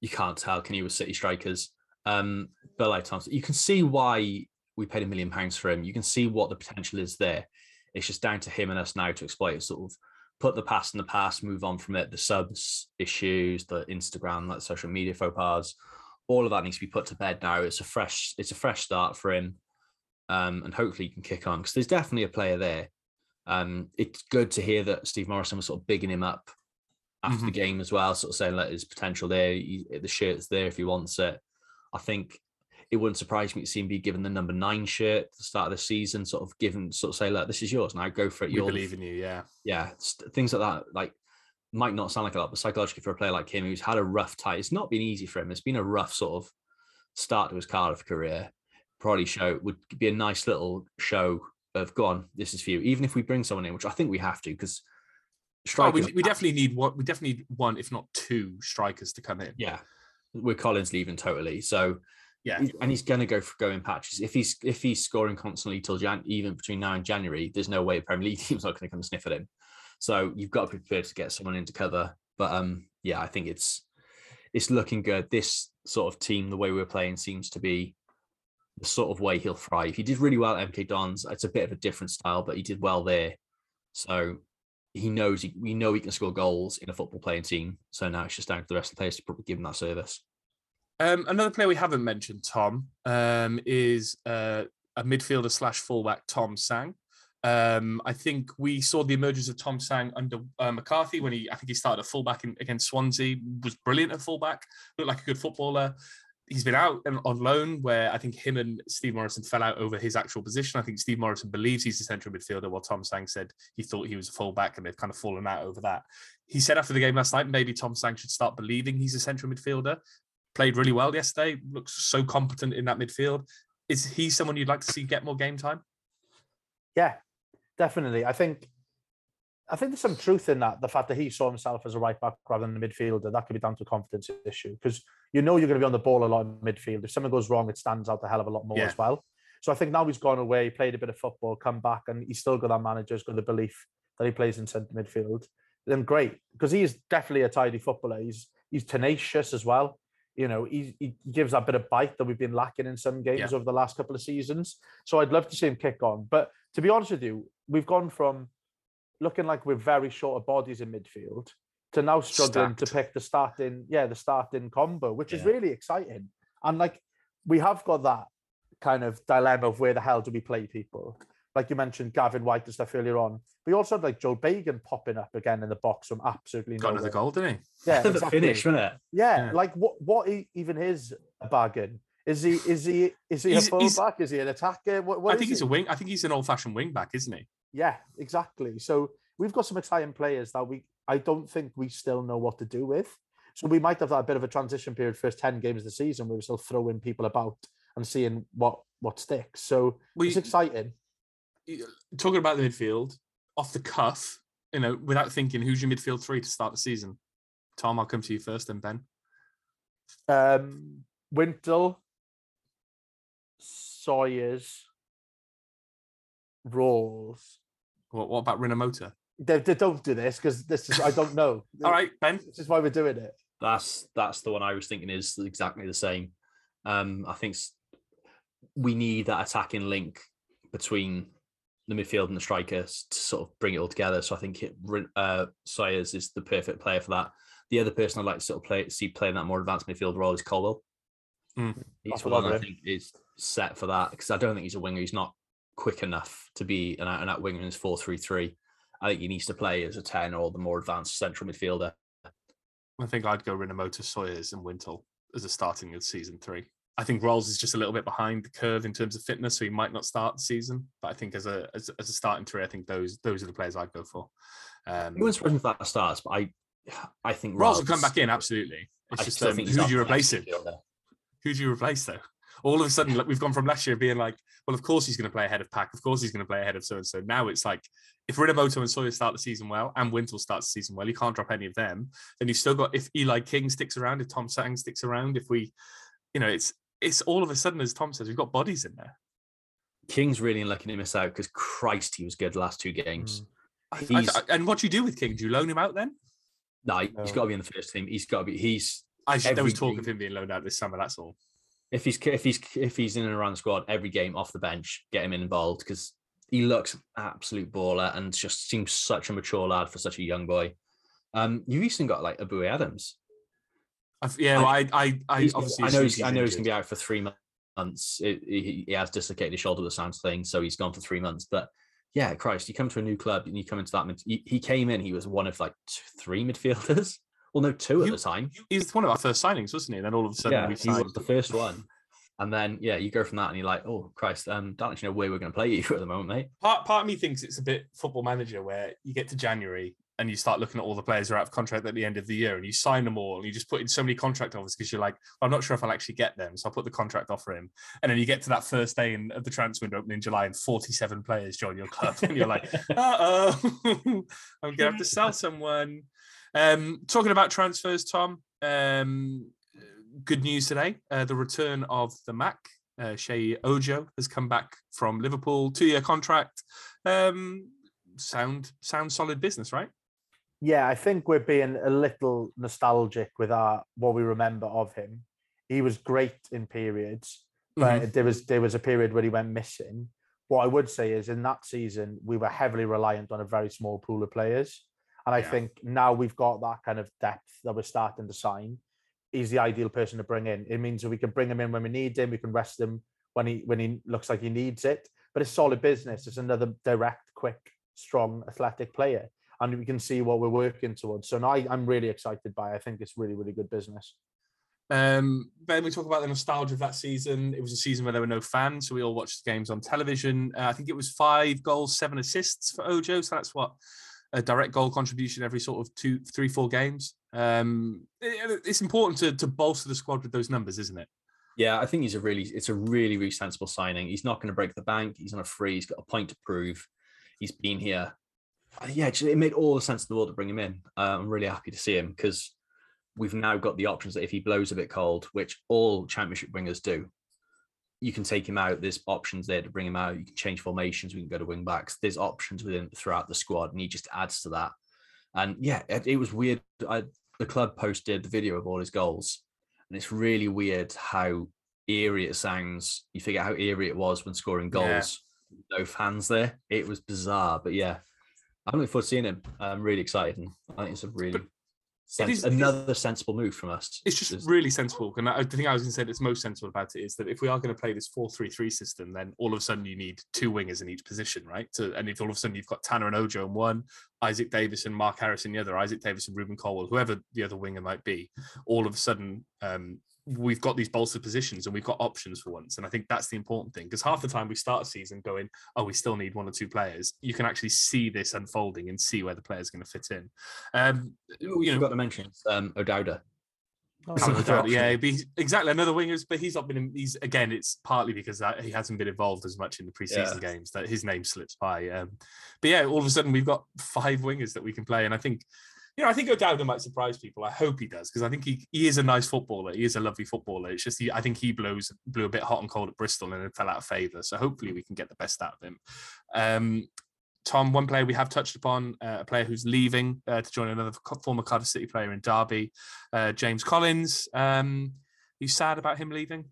Speaker 3: You can't tell, can you, with City strikers? Um, but like Thompson, you can see why we paid a million pounds for him. You can see what the potential is there. It's just down to him and us now to exploit it, sort of put the past in the past, move on from it. The subs issues, the Instagram, like social media faux pas, all of that needs to be put to bed now. It's a fresh, it's a fresh start for him. Um, and hopefully he can kick on because there's definitely a player there. Um, it's good to hear that Steve Morison was sort of bigging him up after mm-hmm. the game as well, sort of saying that his potential there, he, the shirt's there if he wants it. I think it wouldn't surprise me to see him be given the number nine shirt at the start of the season, sort of given, sort of say, look, this is yours now, go for it.
Speaker 2: You believe in you, yeah.
Speaker 3: Yeah, things like that, like might not sound like a lot, but psychologically for a player like him who's had a rough time, it's not been easy for him. It's been a rough sort of start to his Cardiff career. Probably show would be a nice little show of go on, this is for you. Even if we bring someone in, which I think we have to, because
Speaker 2: strikers. Oh, we, we definitely need one. We definitely need one, if not two, strikers to come in.
Speaker 3: Yeah, with Collins leaving totally. So
Speaker 2: yeah,
Speaker 3: and he's going to go for going patches. If he's if he's scoring constantly till Jan, even between now and January, there's no way a Premier League [LAUGHS] team's not going to come sniff at him. So you've got to be prepared to get someone into cover. But um, yeah, I think it's it's looking good. This sort of team, the way we're playing, seems to be the sort of way he'll thrive. He did really well at MK Dons. It's a bit of a different style, but he did well there. So he knows he, we know he can score goals in a football playing team. So now it's just down to the rest of the players to probably give him that service.
Speaker 2: Um, another player we haven't mentioned, Tom, um, is uh, a midfielder slash fullback, Tom Sang. Um, I think we saw the emergence of Tom Sang under uh, McCarthy when he, I think he started at fullback in, against Swansea, was brilliant at fullback, looked like a good footballer. He's been out on loan where I think him and Steve Morison fell out over his actual position. I think Steve Morison believes he's a central midfielder, while Tom Sang said he thought he was a fullback, and they've kind of fallen out over that. He said after the game last night, maybe Tom Sang should start believing he's a central midfielder played really well yesterday. Looks so competent in that midfield. Is he someone you'd like to see get more game time?
Speaker 4: Yeah, definitely. I think I think there's some truth in that. The fact that he saw himself as a right back rather than a midfielder, that could be down to a confidence issue because you know you're going to be on the ball a lot in midfield. If something goes wrong, it stands out a hell of a lot more yeah. as well. So I think now he's gone away, played a bit of football, come back, and he's still got that manager's got the belief that he plays in centre midfield. Then great because he is definitely a tidy footballer. He's he's tenacious as well. You know, he, he gives that bit of bite that we've been lacking in some games yeah. over the last couple of seasons. So I'd love to see him kick on. But to be honest with you, we've gone from looking like we're very short of bodies in midfield to now struggling Stacked. to pick the starting, yeah, the starting combo, which yeah. is really exciting. And like we have got that kind of dilemma of where the hell do we play people? Like you mentioned, Gavin Whyte and stuff earlier on. We also had like Joel Bagan popping up again in the box from absolutely
Speaker 2: got
Speaker 4: nowhere.
Speaker 2: the goal, didn't
Speaker 3: he? Yeah, [LAUGHS] the finish, wasn't it?
Speaker 4: Yeah, yeah, like what? What even is a bargain? Is he? Is he? Is he a fullback? Is he an attacker? What, what
Speaker 2: I think he's
Speaker 4: he?
Speaker 2: a wing. I think he's an old-fashioned wing back, isn't he?
Speaker 4: Yeah, exactly. So we've got some exciting players that we. I don't think we still know what to do with. So we might have that bit of a transition period first ten games of the season where we're still throwing people about and seeing what what sticks. So it's exciting.
Speaker 2: talking about the midfield off the cuff, you know, without thinking, who's your midfield three to start the season? Tom, I'll come to you first, then Ben.
Speaker 4: Um, Wintle, Sawyers, Ralls.
Speaker 2: What, what about Rinomhota?
Speaker 4: They, they don't do this because this is I don't know. [LAUGHS]
Speaker 2: All right, Ben.
Speaker 4: This is why we're doing it.
Speaker 3: That's that's the one I was thinking is exactly the same. Um, I think we need that attacking link between the midfield and the strikers to sort of bring it all together. So I think it, Rin- uh, Sawyers is the perfect player for that. The other person I'd like to sort of play see playing that more advanced midfield role is Colwill.
Speaker 2: Mm.
Speaker 3: He's
Speaker 4: I
Speaker 3: the
Speaker 4: forgot
Speaker 3: one I think is set for that because I don't think he's a winger. He's not quick enough to be an out and out winger in his four three three. I think he needs to play as a ten or the more advanced central midfielder.
Speaker 2: I think I'd go Rinomhota, Sawyers, and Wintle as a starting of season three. I think Ralls is just a little bit behind the curve in terms of fitness, so he might not start the season. But I think as a as, as a starting three, I think those those are the players I'd go for. Um,
Speaker 3: It wouldn't if that starts, but I, I think
Speaker 2: Ralls will come back in absolutely. It's
Speaker 3: I
Speaker 2: just um, who do you replace him? Who do you replace though? All of a sudden, like, we've gone from last year being like, well, of course he's going to play ahead of Pack. Of course he's going to play ahead of so and so. Now it's like, if Rinomhota and Sawyer start the season well, and Wintle starts the season well, you can't drop any of them. Then you've still got if Eli King sticks around, if Tom Sang sticks around, if we, you know, it's it's all of a sudden, as Tom says, we've got bodies in there.
Speaker 3: King's really unlucky to miss out because Christ, he was good the last two games. Mm.
Speaker 2: I- I-
Speaker 3: He's
Speaker 2: and what do you do with King? Do you loan him out then?
Speaker 3: no, he's
Speaker 4: No.
Speaker 3: got to be in the first team. He's got to be. He's
Speaker 2: I there was
Speaker 3: Every
Speaker 2: talk
Speaker 3: game-
Speaker 2: of him being loaned out this summer. That's all.
Speaker 3: if he's if he's if he's in and around the squad every game off the bench, get him involved because he looks absolute baller and just seems such a mature lad for such a young boy. Um, you've even got like Ebou Adams.
Speaker 2: I've, yeah, well, I, I, I obviously
Speaker 3: I know
Speaker 2: assumed
Speaker 3: he's, I know he's going to be out for three months. It, he, he has dislocated his shoulder, the sounds thing, so he's gone for three months. But yeah, Christ, you come to a new club and you come into that. Mid- he, he came in, he was one of like two, three midfielders. [LAUGHS] Well, no, two at the time.
Speaker 2: He's one of our first signings, wasn't he? And then all of a sudden
Speaker 3: Yeah,
Speaker 2: we
Speaker 3: he was the first one. And then yeah, you go from that and you're like, oh Christ, um, don't actually know where we're going to play you [LAUGHS] at the moment, mate.
Speaker 2: part part of me thinks it's a bit football manager where you get to January and you start looking at all the players who are out of contract at the end of the year and you sign them all and you just put in so many contract offers because you're like, well, I'm not sure if I'll actually get them. So I'll put the contract offer in. And then you get to that first day in, of the transfer window opening in July and 47 players join your club. And you're like, [LAUGHS] uh oh, [LAUGHS] I'm going to have to sell someone. Um, talking about transfers, Tom, um, good news today. Uh, the return of the Mac. Uh, Sheyi Ojo has come back from Liverpool, two-year contract. Um, sound sound solid business, right?
Speaker 4: Yeah, I think we're being a little nostalgic with our what we remember of him. He was great in periods, but
Speaker 2: Mhm.
Speaker 4: there was there was a period where he went missing. What I would say is in that season we were heavily reliant on a very small pool of players, and I
Speaker 2: Yeah.
Speaker 4: think now we've got that kind of depth that we're starting to sign. He's the ideal person to bring in. It means that we can bring him in when we need him. We can rest him when he when he looks like he needs it. But it's solid business. It's another direct, quick, strong, athletic player and we can see what we're working towards. So now I, I'm really excited by. it. I think it's really, really good business.
Speaker 2: Um, ben, we talk about the nostalgia of that season. It was a season where there were no fans, so we all watched the games on television. Uh, I think it was five goals, seven assists for Ojo. So that's what a direct goal contribution every sort of two, three, four games. Um, it- it's important to, to bolster the squad with those numbers, isn't it?
Speaker 3: Yeah, I think he's a really it's a really really sensible signing. He's not going to break the bank. He's on a free. He's got a point to prove. He's been here. Uh, Yeah, it made all the sense in the world to bring him in. Uh, I'm really happy to see him because we've now got the options that if he blows a bit cold, which all championship wingers do, you can take him out. There's options there to bring him out. You can change formations. We can go to wing backs. There's options within throughout the squad, and he just adds to that. And yeah, it, it was weird. I, the club posted the video of all his goals, and it's really weird how eerie it sounds. You figure out how eerie it was when scoring
Speaker 2: Yeah.
Speaker 3: goals. No fans there. It was bizarre, but yeah, I'm looking forward to seeing him. I'm really excited, and I think it's a really sens-
Speaker 2: is- it is-
Speaker 3: another sensible move from us.
Speaker 2: It's just really sensible. And I, the thing I was going to say that's most sensible about it is that if we are going to play this 4 3 3 system, then all of a sudden you need two wingers in each position, right? So, and if all of a sudden you've got Tanner and Ojo in one, Isaak Davies and Mark Harris in the other, Isaak Davies and Rubin Colwill, whoever the other winger might be, all of a sudden um, we've got these bolstered positions and we've got options for once. And I think that's the important thing because half the time we start a season going, oh, we still need one or two players. You can actually see this unfolding and see where the player's going to fit in. Um,
Speaker 3: You,
Speaker 2: you know,
Speaker 3: got to mention um, O'Dowda.
Speaker 4: Oh,
Speaker 2: Callum
Speaker 3: another
Speaker 2: O'Dowd,
Speaker 3: option.
Speaker 2: yeah, but exactly another wingers, but he's not been. In, he's again, it's partly because that, he hasn't been involved as much in the preseason games that his name slips by. Um, but yeah, all of a sudden we've got five wingers that we can play, and I think, you know, I think O'Dowd might surprise people. I hope he does because I think he, he is a nice footballer. He is a lovely footballer. It's just he, I think he blows blew a bit hot and cold at Bristol and it fell out of favour. So hopefully we can get the best out of him. Um, Tom, one player we have touched upon, uh, a player who's leaving uh, to join another former Cardiff City player in Derby, uh, James Collins. Um, you sad about him leaving?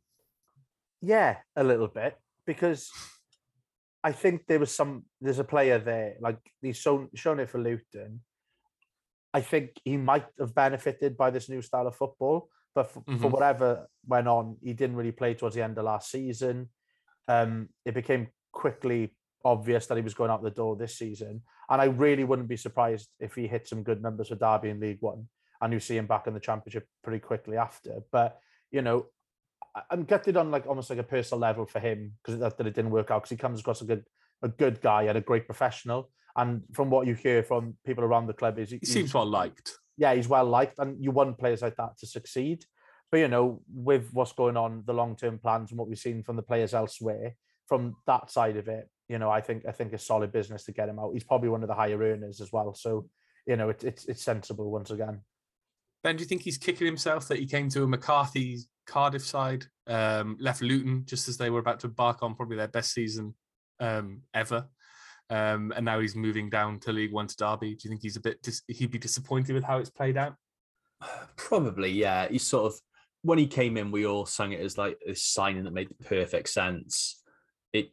Speaker 4: Yeah, a little bit because I think there was some. There's a player there, like he's shown shown it for Luton. I think he might have benefited by this new style of football, but for, for
Speaker 2: Mhm.
Speaker 4: whatever went on, he didn't really play towards the end of last season. Um, it became quickly obvious that he was going out the door this season, and I really wouldn't be surprised if he hit some good numbers for Derby in League One, and you see him back in the Championship pretty quickly after. But you know, I'm gutted on like almost like a personal level for him because that, that it didn't work out because he comes across a good a good guy and a great professional. And from what you hear from people around the club, is
Speaker 2: He seems well liked.
Speaker 4: yeah, he's well liked, and you want players like that to succeed. But you know, with what's going on, the long term plans and what we've seen from the players elsewhere, from that side of it, you know, I think I think it's solid business to get him out. He's probably one of the higher earners as well, so you know, it, it's it's sensible once again.
Speaker 2: Ben, do you think he's kicking himself that he came to a McCarthy Cardiff side, um, left Luton just as they were about to embark on probably their best season um, ever, um, and now he's moving down to League One to Derby? Do you think he's a bit? Dis- he'd be disappointed with how it's played out? [SIGHS]
Speaker 3: Probably, yeah. He sort of when he came in, we all sung it as like this signing that made perfect sense. It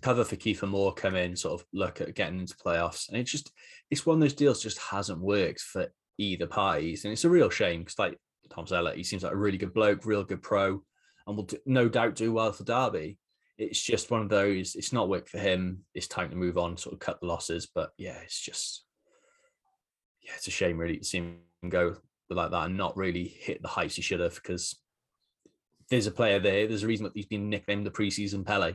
Speaker 3: cover for Kiefer Moore come in, sort of look at getting into playoffs, and it just it's one of those deals just hasn't worked for either parties, and it's a real shame because like Tom Zeller, he seems like a really good bloke, real good pro, and will d- no doubt do well for Derby. It's just one of those. It's not worked for him. It's time to move on, sort of cut the losses. But yeah, it's just yeah, it's a shame really to see him go like that and not really hit the heights he should have because there's a player there. There's a reason that he's been nicknamed the preseason Pele.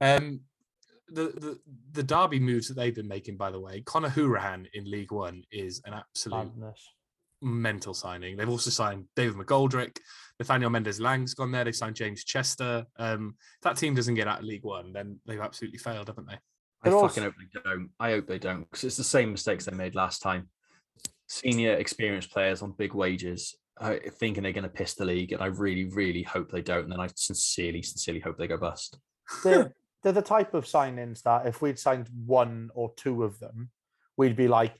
Speaker 2: Um, the, the the Derby moves that they've been making, by the way, Conor Hourihane in League One is an absolute
Speaker 4: Madness.
Speaker 2: Mental signing. They've also signed David McGoldrick, Nathaniel Mendez-Laing's gone there. They signed James Chester. Um, if that team doesn't get out of League One, then they've absolutely failed, haven't they?
Speaker 3: I
Speaker 4: But
Speaker 3: fucking
Speaker 4: also-
Speaker 3: hope they don't. I hope they don't because it's the same mistakes they made last time. Senior experienced players on big wages, uh, thinking they're going to piss the league, and I really, really hope they don't. And then I sincerely, sincerely hope they go bust.
Speaker 4: they're, [LAUGHS] they're the type of signings that if we'd signed one or two of them, we'd be like,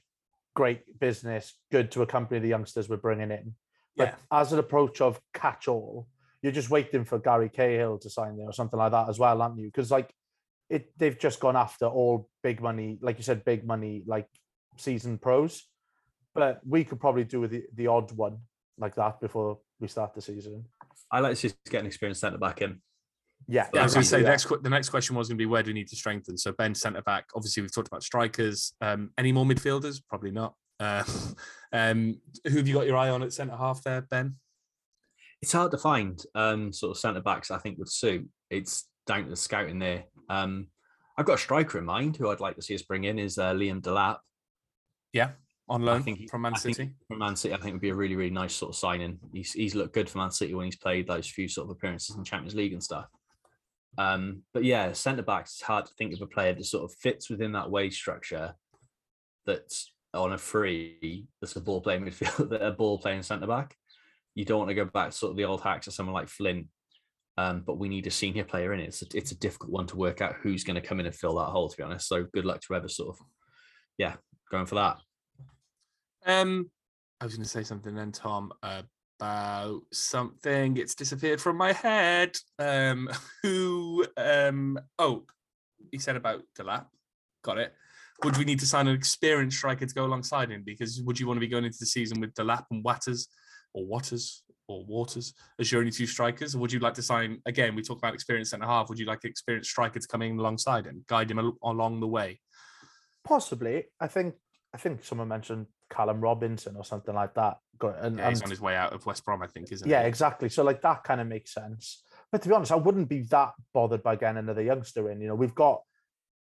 Speaker 4: great business, good to accompany the youngsters we're bringing in. But
Speaker 2: Yeah.
Speaker 4: as an approach of catch all, you're just waiting for Gary Cahill to sign there or something like that as well, aren't you? Because like it, they've just gone after all big money, like you said, big money, like season pros. But we could probably do with the, the odd one like that before we start the season.
Speaker 3: I like to just get an experienced centre back in.
Speaker 4: Yeah,
Speaker 2: Yeah, I was going to say the next the next question was going to be where do we need to strengthen? So Ben centre back. Obviously, we've talked about strikers. Um, any more midfielders? Probably not. Uh, [LAUGHS] um, who have you got your eye on at centre half there, Ben?
Speaker 3: It's hard to find um, sort of centre backs I think would suit. It's down to the scouting there. Um, I've got a striker in mind who I'd like to see us bring in is uh, Liam Delap.
Speaker 2: Yeah, on loan I
Speaker 3: think he-
Speaker 2: from Man
Speaker 3: I think
Speaker 2: City.
Speaker 3: from Man City, I think would be a really, really nice sort of signing. He's he's looked good for Man City when he's played those few sort of appearances in Champions League and stuff. Um, but yeah, centre backs, it's hard to think of a player that sort of fits within that wage structure that's on a free, that's a ball playing midfield, that [LAUGHS] a ball playing centre back. You don't want to go back to sort of the old hacks of someone like Flint. Um, but we need a senior player in it. It's a, it's a difficult one to work out who's going to come in and fill that hole, to be honest. So good luck to whoever sort of, yeah, going for that.
Speaker 2: Um, I was going to say something then, Tom, about something. It's disappeared from my head. Um, [LAUGHS] who? Um, oh, he said about Delap. Got it. Would we need to sign an experienced striker to go alongside him? Because would you want to be going into the season with Delap and Watters, or Waters, or Waters as your only two strikers? Or would you like to sign again? We talk about experienced centre half. Would you like an experienced striker to come in alongside him, guide him al- along the way?
Speaker 4: Possibly. I think I think someone mentioned Callum Robinson or something like that. Go- And,
Speaker 2: Yeah, he's
Speaker 4: and-
Speaker 2: on his way out of West Brom, I think, isn't
Speaker 4: yeah,
Speaker 2: he?
Speaker 4: exactly. So like that kind of makes sense. But to be honest, I wouldn't be that bothered by getting another youngster in. You know, we've got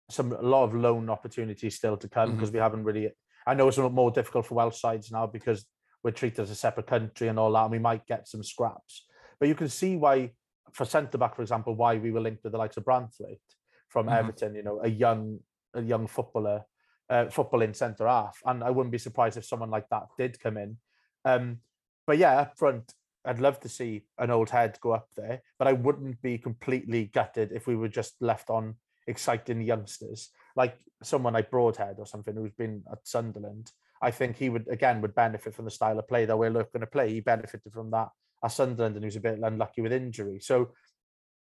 Speaker 4: some a lot of loan opportunities still to come because we haven't really. I know it's a lot more difficult for Welsh sides now because we're treated as a separate country and all that, and we might get some scraps. But you can see why, for centre back, for example, why we were linked with the likes of Branthwaite from
Speaker 2: Mhm.
Speaker 4: Everton. You know, a young a young footballer, uh, footballing centre half, and I wouldn't be surprised if someone like that did come in. Um, but yeah, up front, I'd love to see an old head go up there, but I wouldn't be completely gutted if we were just left on exciting youngsters like someone like Broadhead or something who's been at Sunderland. I think he would again would benefit from the style of play that we're looking to play. He benefited from that at Sunderland, and he was a bit unlucky with injury. So,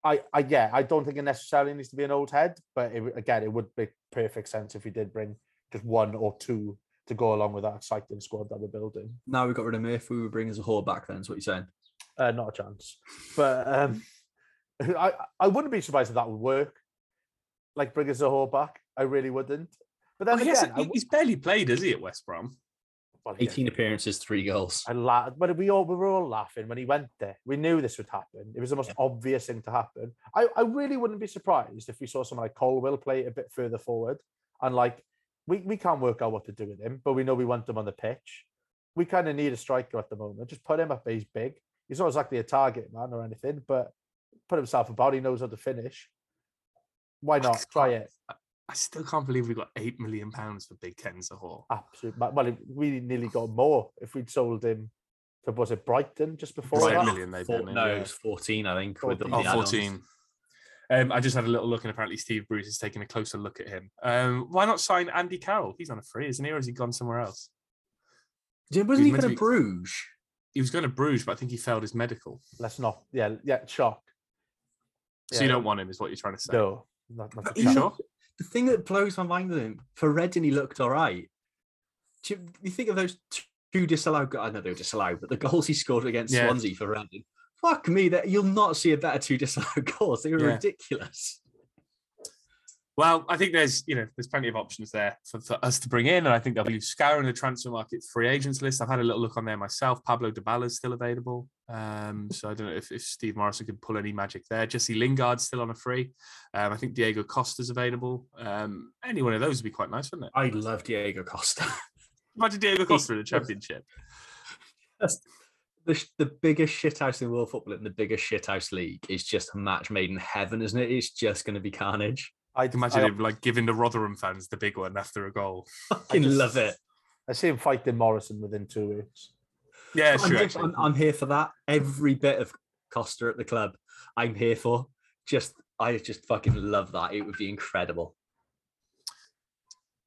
Speaker 4: I, I yeah, I don't think it necessarily needs to be an old head, but it, again, it would make perfect sense if we did bring just one or two to go along with that exciting squad that we're building.
Speaker 3: Now we got rid of Murph, we would bring Zohore back then, is what you're saying.
Speaker 4: Uh, not a chance. But um, [LAUGHS] I I wouldn't be surprised if that would work. Like bring Zohore back, I really wouldn't. But
Speaker 2: Oh,
Speaker 4: then
Speaker 2: he
Speaker 4: again,
Speaker 2: hasn't- he's barely played, is he, at West Brom?
Speaker 4: well, yeah,
Speaker 3: 18 appearances, three goals.
Speaker 4: I laughed, but we all we were all laughing when he went there. We knew this would happen. It was the most
Speaker 3: Yeah.
Speaker 4: obvious thing to happen. I, I really wouldn't be surprised if we saw someone like Colwill play a bit further forward. And like we, we can't work out what to do with him, but we know we want him on the pitch. We kind of need a striker at the moment. Just put him up. He's big. He's not exactly a target man or anything, but put himself about. He knows how to finish. Why not try it?
Speaker 2: I still can't believe we got eight million pounds for Big Ken Zohore.
Speaker 4: Absolutely. Well, we nearly got more if we'd sold him to was it Brighton just before
Speaker 2: Brighton
Speaker 4: that?
Speaker 2: million they
Speaker 3: Four,
Speaker 2: didn't,
Speaker 3: no,
Speaker 2: yeah.
Speaker 3: it was 14, I think. With the,
Speaker 2: Oh,
Speaker 3: the add-ons.
Speaker 2: 14. Um, I just had a little look, and apparently Steve Bruce is taking a closer look at him. Um, why not sign Andy Carroll? He's on a free, isn't he? Or has he gone somewhere else?
Speaker 3: Yeah, Wasn't he
Speaker 2: meant
Speaker 3: going
Speaker 2: to
Speaker 3: to
Speaker 2: be-
Speaker 3: Bruges?
Speaker 2: He was going to Bruges, but I think he failed his medical.
Speaker 4: Let's not. Yeah, yeah. Shock.
Speaker 2: So you don't want him, is what you're trying to say?
Speaker 4: No, not, not
Speaker 3: But
Speaker 2: You sure?
Speaker 3: The thing that blows my mind with him, for Reading, he looked all right. Do you, you think of those two disallowed, go- I know they were disallowed, but the goals he scored against
Speaker 2: Yeah.
Speaker 3: Swansea for Reading, fuck me, that you'll not see a better two disallowed goals. They were
Speaker 2: Yeah.
Speaker 3: ridiculous.
Speaker 2: Well, I think there's you know there's plenty of options there for, for us to bring in, and I think they'll be scouring the transfer market free agents list. I've had a little look on there myself. Pablo Dybala is still available, um, so I don't know if, if Steve Morison can pull any magic there. Jesse Lingard's still on a free. Um, I think Diego Costa's available. Um, any one of those would be quite nice, wouldn't it?
Speaker 3: I love Diego Costa.
Speaker 2: Imagine Diego [LAUGHS] Costa in the championship.
Speaker 3: That's the, the biggest shithouse in world football and the biggest shithouse league is just a match made in heaven, isn't it? It's just going to be carnage.
Speaker 4: I'd
Speaker 2: Imagine
Speaker 4: I,
Speaker 2: him like giving the Rotherham fans the big one after a goal. [LAUGHS]
Speaker 3: Fucking
Speaker 4: just-
Speaker 3: love it.
Speaker 4: I see him fighting Morison within two weeks.
Speaker 2: Yeah,
Speaker 3: I'm,
Speaker 2: sure.
Speaker 3: here- I'm, I'm here for that. Every bit of Costa at the club, I'm here for. Just, I just fucking love that. It would be incredible.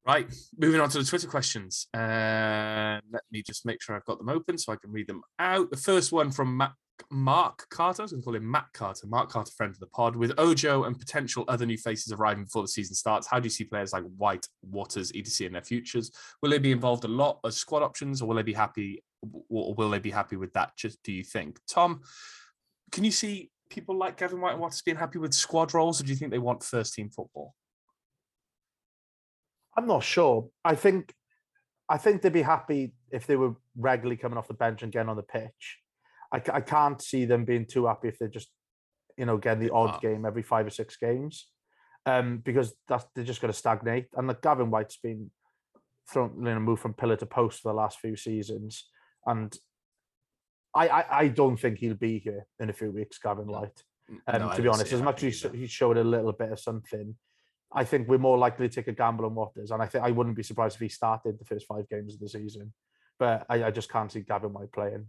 Speaker 2: Right, moving on to the Twitter questions. Uh, let me just make sure I've got them open so I can read them out. The first one from Mark Carter. I was going to call him Matt Carter. Mark Carter, friend of the pod. With Ojo and potential other new faces arriving before the season starts, how do you see players like Whyte, Waters, EDC in their futures? Will they be involved a lot as squad options, or will they be happy? Or will they be happy with that? Just do you think, Tom? Can you see people like Gavin Whyte and Waters being happy with squad roles, or do you think they want first team football?
Speaker 4: I'm not sure. I think, I think they'd be happy if they were regularly coming off the bench and getting on the pitch. I, I can't see them being too happy if they're just, you know, getting the odd
Speaker 2: Ah.
Speaker 4: game every five or six games, um, because that's they're just going to stagnate. And like Gavin Whyte's been thrown, you know, moved from pillar to post for the last few seasons, and I, I, I don't think he'll be here in a few weeks, Gavin Whyte. Um,
Speaker 2: No,
Speaker 4: to be honest, as much as he,
Speaker 2: either.
Speaker 4: he showed a little bit of something, I think we're more likely to take a gamble on Waters, and I think I wouldn't be surprised if he started the first five games of the season. But I, I just can't see Gavin Whyte playing.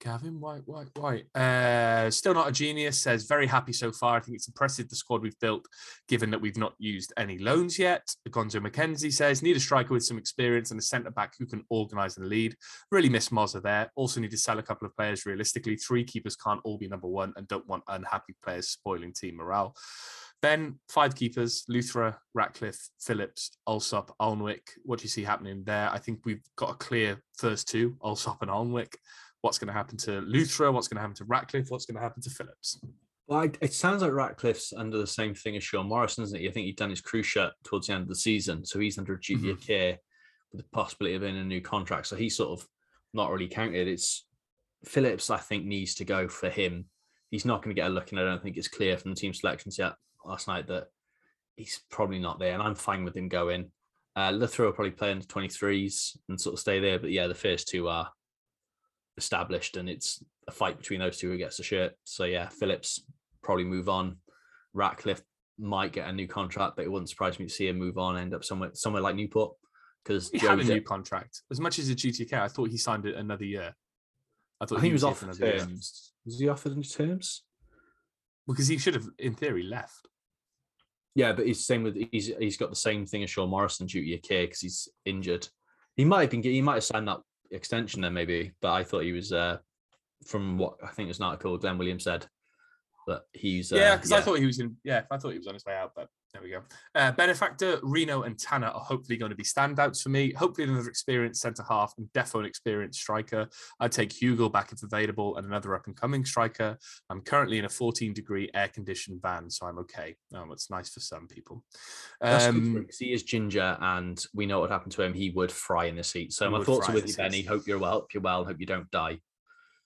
Speaker 2: Gavin Whyte, Whyte, Whyte. Uh, still not a genius. Says very happy so far. I think it's impressive the squad we've built, given that we've not used any loans yet. Gonzo McKenzie says need a striker with some experience and a centre back who can organise and lead. Really miss Mozza there. Also need to sell a couple of players realistically. Three keepers can't all be number one and don't want unhappy players spoiling team morale. Then five keepers: Luthra, Ratcliffe, Phillips, Allsop, Alnwick. What do you see happening there? I think we've got a clear first two: Allsop and Alnwick what's going to happen to Luthra, what's going to happen to Ratcliffe, what's going to happen to Phillips.
Speaker 3: Well, it sounds like Ratcliffe's under the same thing as Sean Morrison, isn't he? I think he'd done his cruciate towards the end of the season, so he's under mm-hmm. a duty of care with the possibility of in a new contract. So he's sort of not really counted. It's Phillips, I think, needs to go for him. He's not going to get a look, and I don't think it's clear from the team selections yet last night that he's probably not there. And I'm fine with him going. Uh, will probably play in the 23s and sort of stay there, but yeah, the first two are established, and it's a fight between those two who gets the shirt. So yeah, Phillips probably move on. Ratcliffe might get a new contract, but it wouldn't surprise me to see him move on, end up somewhere somewhere like Newport. Because
Speaker 2: He had a new contract. As much as a GTK, I thought he signed it another year. I thought
Speaker 3: I think he was offered
Speaker 2: another year.
Speaker 3: terms. Was he offered any terms?
Speaker 2: because he should have, in theory, left.
Speaker 3: Yeah, but he's same with he's he's got the same thing as Sean Morrison duty of care because he's injured. He might have been he might have signed that extension then maybe, but I thought he was uh from what I think it was an article Glenn Williams said that he's uh,
Speaker 2: yeah, because I thought he was in. Yeah, I thought he was on his way out, but there we go. Uh, Benefactor, Reno, and Tanner are hopefully going to be standouts for me. Hopefully, another experienced centre half and defo an experienced striker. I'd take Hugo back if available and another up and coming striker. I'm currently in a 14 degree air conditioned van, so I'm okay. Um, it's nice for some people.
Speaker 3: That's good for
Speaker 2: Um,
Speaker 3: him 'cause he is ginger, and we know what happened to him. He would fry in the seat. So my thoughts are with you, Benny. Hope you're well. Hope you're well. Hope you don't die.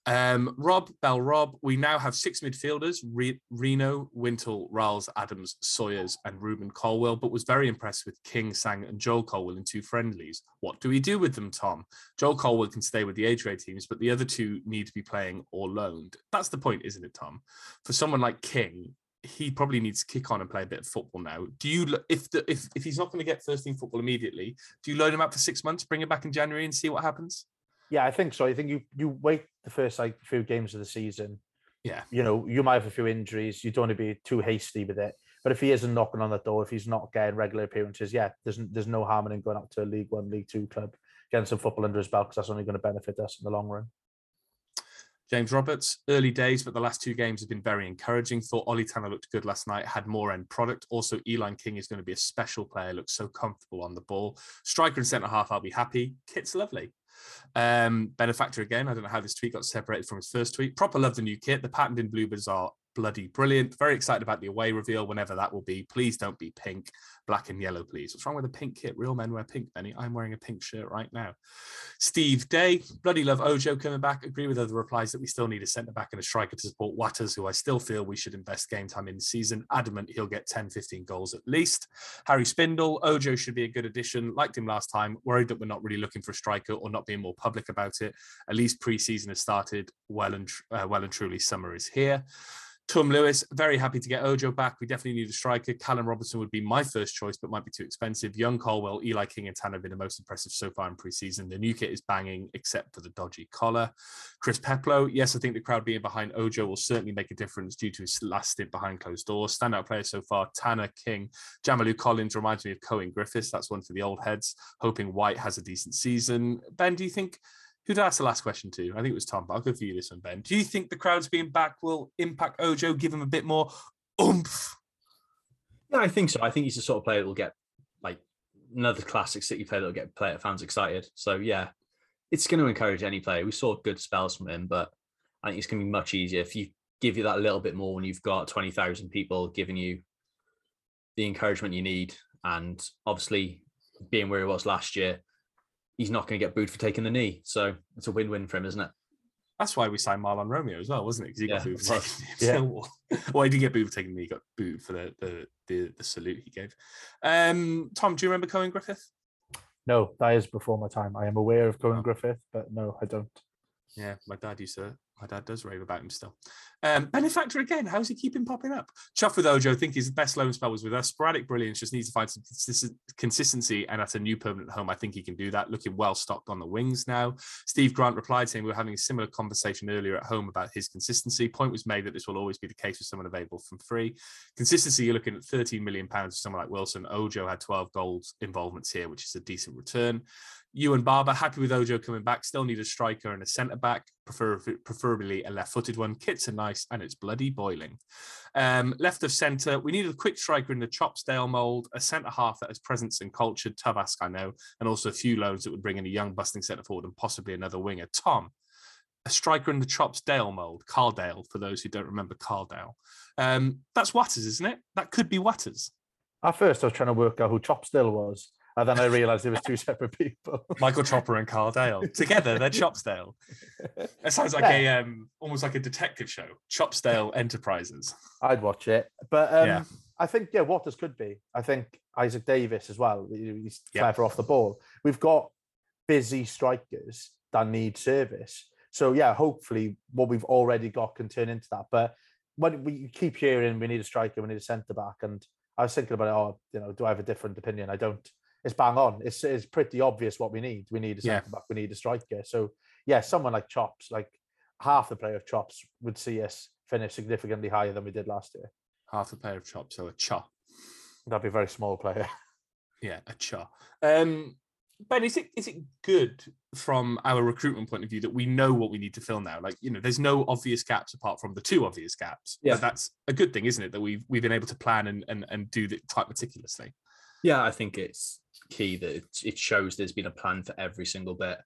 Speaker 2: Um, Rob, Bell, Rob. We now have six midfielders: Re- Reno, Wintle, Ralls, Adams, Sawyers, and Rubin Colwill. But was very impressed with King, Sang, and Joel Colwill in two friendlies. What do we do with them, Tom? Joel Colwill can stay with the age grade teams, but the other two need to be playing or loaned. That's the point, isn't it, Tom? For someone like King, he probably needs to kick on and play a bit of football now. Do you, if the if if he's not going to get first team football immediately, do you load him out for six months, bring him back in January, and see what happens?
Speaker 4: Yeah, I think so. I think you you wait the first like few games of the season.
Speaker 2: Yeah.
Speaker 4: You know, you might have a few injuries. You don't want to be too hasty with it. But if he isn't knocking on the door, if he's not getting regular appearances, yeah, there's there's no harm in him going up to a League One, League Two club, getting some football under his belt because that's only going to benefit us in the long run.
Speaker 2: James Roberts, early days, but the last two games have been very encouraging. Thought Ollie Tanner looked good last night, had more end product. Also, Eli King is going to be a special player, looks so comfortable on the ball. Striker and centre half, I'll be happy. Kit's lovely. Um, benefactor again. I don't know how this tweet got separated from his first tweet. Proper love the new kit. The patterned in bluebirds are bloody brilliant. Very excited about the away reveal whenever that will be. Please don't be pink, black and yellow, please. What's wrong with a pink kit? Real men wear pink, Benny. I'm wearing a pink shirt right now. Steve Day, bloody love Ojo coming back. Agree with other replies that we still need a centre back and a striker to support Watters, who I still feel we should invest game time in the season. Adamant he'll get 10, 15 goals at least. Harry Spindle, Ojo should be a good addition. Liked him last time. Worried that we're not really looking for a striker or not being more public about it. At least pre-season has started well and tr- uh, well and truly. Summer is here. Tom Lewis, very happy to get Ojo back. We definitely need a striker. Callum Robertson would be my first choice, but might be too expensive. Young Colwill, Eli King, and Tanner have been the most impressive so far in preseason. The new kit is banging, except for the dodgy collar. Chris Peplow, yes, I think the crowd being behind Ojo will certainly make a difference due to his last stint behind closed doors. Standout player so far Tanner, King, Jamilu Collins reminds me of Cohen Griffiths. That's one for the old heads. Hoping White has a decent season. Ben, do you think who did I ask the last question to? I think it was Tom, but I'll go for you this one, Ben. Do you think the crowds being back will impact Ojo, give him a bit more oomph?
Speaker 3: Yeah, I think so. I think he's the sort of player that will get like another classic City player that will get player fans excited. So yeah, it's going to encourage any player. We saw good spells from him, but I think it's going to be much easier if you give you that little bit more when you've got twenty thousand people giving you the encouragement you need, and obviously being where he was last year, he's not going to get booed for taking the knee. So it's a win-win for him, isn't it?
Speaker 2: That's why we signed Mahlon Romeo as well, wasn't it? Because he got
Speaker 3: Yeah,
Speaker 2: booed for
Speaker 3: was.
Speaker 2: taking [LAUGHS]
Speaker 4: Yeah.
Speaker 2: the Well, he didn't get booed for taking the knee, he got booed for the, the the the salute he gave. Um, Tom, do you remember Cohen Griffith?
Speaker 4: No, that is before my time. I am aware of Cohen Griffith, but no, I don't.
Speaker 2: Yeah, my dad used to. My dad does rave about him still. Um, benefactor again. How's he keeping popping up? Chuff with Ojo. Think his best loan spell was with us. Sporadic brilliance. Just needs to find some consistency. And at a new permanent home, I think he can do that. Looking well stocked on the wings now. Steve Grant replied saying we were having a similar conversation earlier at home about his consistency. Point was made that this will always be the case with someone available from free. Consistency. You're looking at 13 million pounds for someone like Wilson. Ojo had 12 goals involvements here, which is a decent return. You and Barber happy with Ojo coming back. Still need a striker and a centre back, prefer, preferably a left-footed one. Kits are nice and it's bloody boiling. Um, left of centre, we need a quick striker in the Chopsdale mould, a centre half that has presence and culture. Tavask, I know, and also a few loans that would bring in a young busting centre forward and possibly another winger. Tom, a striker in the Chopsdale mould, Carl Dale, for those who don't remember Carl Dale. Um, that's Watters, isn't it? That could be Watters.
Speaker 4: At first, I was trying to work out who Chopsdale was, and then I realised it was two [LAUGHS] separate people.
Speaker 2: Michael Chopper and Carl Dale [LAUGHS] together. They're Chopsdale. It sounds like a um, almost like a detective show. Chopsdale Enterprises. [LAUGHS]
Speaker 4: I'd watch it, but um,
Speaker 2: Yeah.
Speaker 4: I think yeah, Waters could be. I think Isaak Davies as well. He's clever off the ball. We've got busy strikers that need service. So yeah, hopefully what we've already got can turn into that. But when we keep hearing we need a striker, we need a centre back, and I was thinking about it. Oh, you know, do I have a different opinion? I don't. It's bang on. It's it's pretty obvious what we need. We need a centre back. We need a striker. So yeah, someone like Chops, like half the player of Chops, would see us finish significantly higher than we did last year.
Speaker 2: Half a pair of chops, so a cha.
Speaker 4: That'd be a very small player. [LAUGHS]
Speaker 2: Yeah, a cha. Um, ben, is it is it good from our recruitment point of view that we know what we need to fill now? Like, you know, there's no obvious gaps apart from the two obvious gaps.
Speaker 3: Yeah.
Speaker 2: That's a good thing, isn't it? That we've we've been able to plan and and, and do that quite meticulously.
Speaker 3: Yeah, I think it's key that it, it shows there's been a plan for every single bit,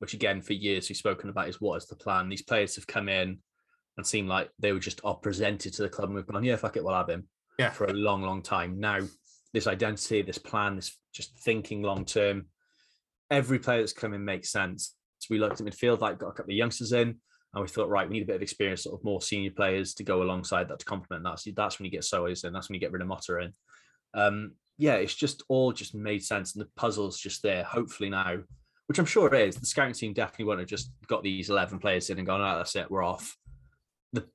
Speaker 3: which again, for years we've spoken about is what is the plan. These players have come in and seemed like they were just are presented to the club and we've gone, yeah, fuck it, we'll have him
Speaker 2: Yeah.
Speaker 3: for a long, long time. Now, this identity, this plan, this just thinking long term, every player that's come in makes sense. So we looked at midfield, like got a couple of youngsters in, and we thought, right, we need a bit of experience, sort of more senior players to go alongside that to complement that. So that's when you get Sawyers in, that's when you get Rinomhota in. Um, yeah, it's just all just made sense, and the puzzle's just there. Hopefully now, which I'm sure it is, the scouting team definitely won't have just got these eleven players in and gone, "Oh, that's it, we're off." The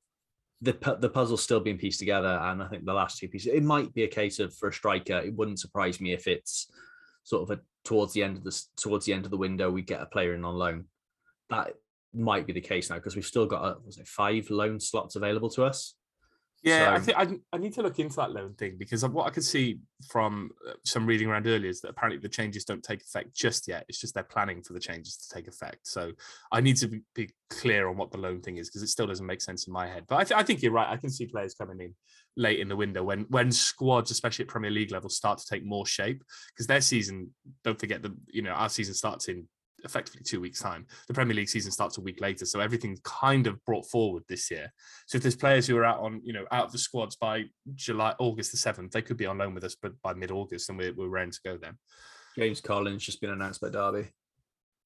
Speaker 3: the the puzzle's still being pieced together, and I think the last two pieces, it might be a case of for a striker. It wouldn't surprise me if it's sort of a towards the end of the towards the end of the window, we get a player in on loan. That might be the case now because we've still got a, was it five loan slots available to us.
Speaker 2: Yeah, I think I, I need to look into that loan thing because what I could see from uh, some reading around earlier is that apparently the changes don't take effect just yet. It's just they're planning for the changes to take effect. So I need to be, be clear on what the loan thing is because it still doesn't make sense in my head. But I, th- I think you're right. I can see players coming in late in the window when when squads, especially at Premier League level, start to take more shape because their season. Don't forget that you know our season starts in effectively two weeks time. The premier league season starts a week later so everything's kind of brought forward this year. So if there's players who are out on you know out of the squads by july august the 7th they could be on loan with us but by mid-august and we're, we're ready to go then.
Speaker 3: James Collins just been announced by Derby.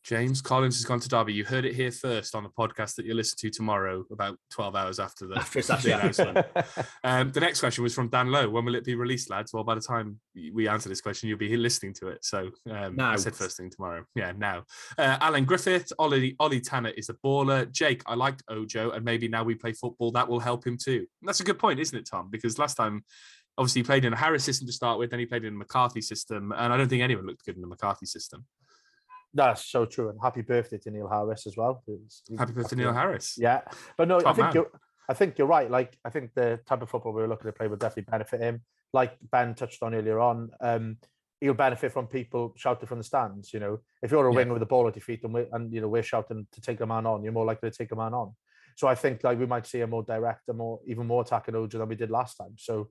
Speaker 2: James collins has gone to derby you heard it here first on the podcast that you listen to tomorrow about 12 hours after the, [LAUGHS]
Speaker 3: After
Speaker 2: the announcement [LAUGHS] um, the next question was from Dan Lowe. When will it be released, lads? Well, by the time we answer this question, you'll be listening to it. So um, I said first thing tomorrow. Yeah, now. Uh, Alan Griffith, Ollie, Ollie Tanner is a baller. Jake, I liked Ojo, and maybe now we play football, that will help him too. And that's a good point, isn't it, Tom? Because last time, obviously, he played in a Harris system to start with, then he played in a McCarthy system, and I don't think anyone looked good in the McCarthy system.
Speaker 4: That's so true. And happy birthday to Neil Harris as well. It's-
Speaker 2: Happy birthday, to Neil Harris.
Speaker 4: Yeah, but no, I think
Speaker 2: man.
Speaker 4: you're. I think you're right. Like I think the type of football we were looking to play would definitely benefit him. Like Ben touched on earlier on, um, he'll benefit from people shouting from the stands. You know, if you're a
Speaker 2: Yeah.
Speaker 4: winger with the ball at your feet and we and you know we're shouting to take a man on, you're more likely to take a man on. So I think like we might see a more direct, a more even more attacking Ojo than we did last time. So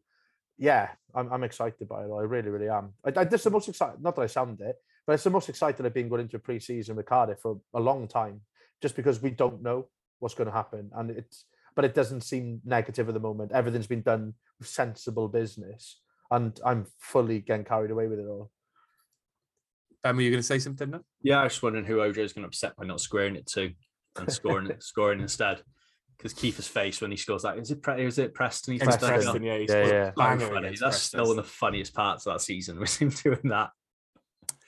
Speaker 4: yeah, I'm, I'm excited by it. I really, really am. I, I, this is the most excited. Not that I sound it, but it's the most excited I've been going into pre-season with Cardiff for a long time, just because we don't know what's going to happen, and it's. But it doesn't seem negative at the moment. Everything's been done with sensible business, and I'm fully getting carried away with it all.
Speaker 2: Ben, were you going to say something? No?
Speaker 3: Yeah, I was just wondering who Ojo is going to upset by not squaring it to and scoring [LAUGHS] scoring instead. Because Kiefer's face when he scores that is it? Pre- is it Preston? He
Speaker 2: Against
Speaker 3: puts that
Speaker 4: Preston,
Speaker 2: yeah, he
Speaker 4: Yeah, yeah.
Speaker 3: So
Speaker 2: banger
Speaker 3: That's
Speaker 2: Preston.
Speaker 3: still one of the funniest parts of that season. [LAUGHS] Was him doing that.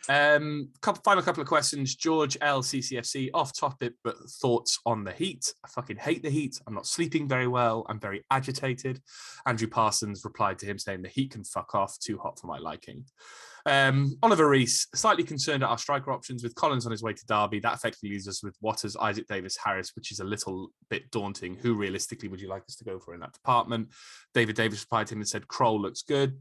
Speaker 2: Um, couple, final couple of questions. George L CCFC off topic, but thoughts on the heat. I fucking hate the heat. I'm not sleeping very well. I'm very agitated. Andrew Parsons replied to him saying the heat can fuck off. Too hot for my liking. Um, Oliver Reese slightly concerned at our striker options with Collins on his way to Derby. That effectively leaves us with Waters, Isaak Davies, Harris, which is a little bit daunting. Who realistically would you like us to go for in that department? David Davis replied to him and said Kroll looks good.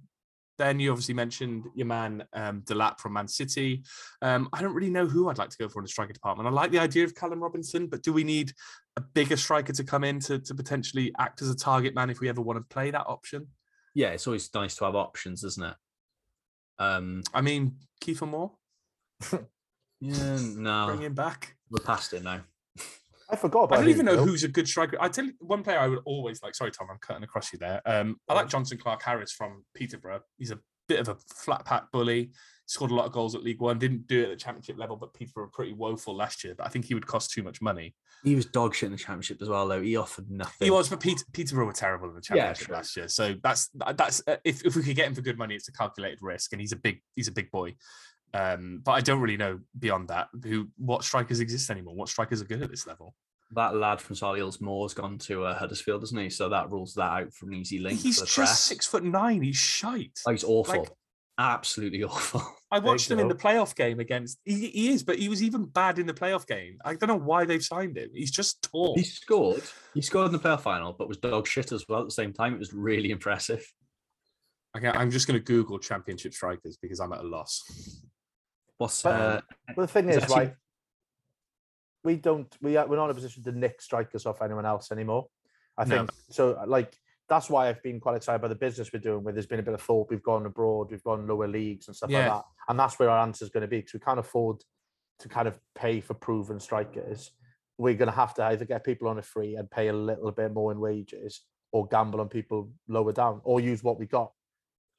Speaker 2: Then you obviously mentioned your man um, Delap from Man City. Um, I don't really know who I'd like to go for in the striker department. I like the idea of Callum Robinson, but do we need a bigger striker to come in to, to potentially act as a target man if we ever want to play that option?
Speaker 3: Yeah, it's always nice to have options, isn't it? Um,
Speaker 2: I mean, Kiefer Moore, [LAUGHS]
Speaker 3: yeah, [LAUGHS] no,
Speaker 2: bring him back.
Speaker 3: we're past it now.
Speaker 4: I forgot about.
Speaker 2: I don't even know
Speaker 4: though.
Speaker 2: who's a good striker. I tell you, one player I would always like. Sorry, Tom, I'm cutting across you there. Um, I like Jonson Clarke-Harris from Peterborough. He's a bit of a flat pack bully. Scored a lot of goals at League One. Didn't do it at the Championship level, but Peterborough were pretty woeful last year. But I think he would cost too much money.
Speaker 3: He was dog shit in the championship as well, though. He offered nothing.
Speaker 2: He was, but Peter, Peterborough were terrible in the Championship
Speaker 3: sure.
Speaker 2: last year. So that's that's uh, if, if we could get him for good money, it's a calculated risk, and he's a big he's a big boy. Um, but I don't really know beyond that who what strikers exist anymore. What strikers are good at this level?
Speaker 3: that lad from Solihull's Moore's gone to uh, Huddersfield, isn't he? So that rules that out from an easy link.
Speaker 2: He's
Speaker 3: for the
Speaker 2: just
Speaker 3: press.
Speaker 2: six foot nine. He's shite.
Speaker 3: Oh, he's awful.
Speaker 2: like-
Speaker 3: Absolutely [LAUGHS] awful.
Speaker 2: I watched him in the playoff game against. He, he is, but he was even bad in the playoff game. I don't know why they've signed him. He's just tall.
Speaker 3: He scored. He scored in the playoff final, but was dog shit as well at the same time. It was really impressive.
Speaker 2: Okay, I'm just going to Google championship strikers because I'm at a loss.
Speaker 3: What's
Speaker 4: But-
Speaker 3: uh,
Speaker 4: But the thing
Speaker 3: Is
Speaker 4: is,
Speaker 3: actually-
Speaker 4: right? We don't. We are. We're not in a position to nick strikers off anyone else anymore. I
Speaker 2: No.
Speaker 4: think so. Like that's why I've been quite excited by the business we're doing. Where there's been a bit of thought. We've gone abroad. We've gone lower leagues and stuff
Speaker 2: Yeah.
Speaker 4: like that. And that's where our answer is going to be because we can't afford to kind of pay for proven strikers. We're going to have to either get people on a free and pay a little bit more in wages, or gamble on people lower down, or use what we got.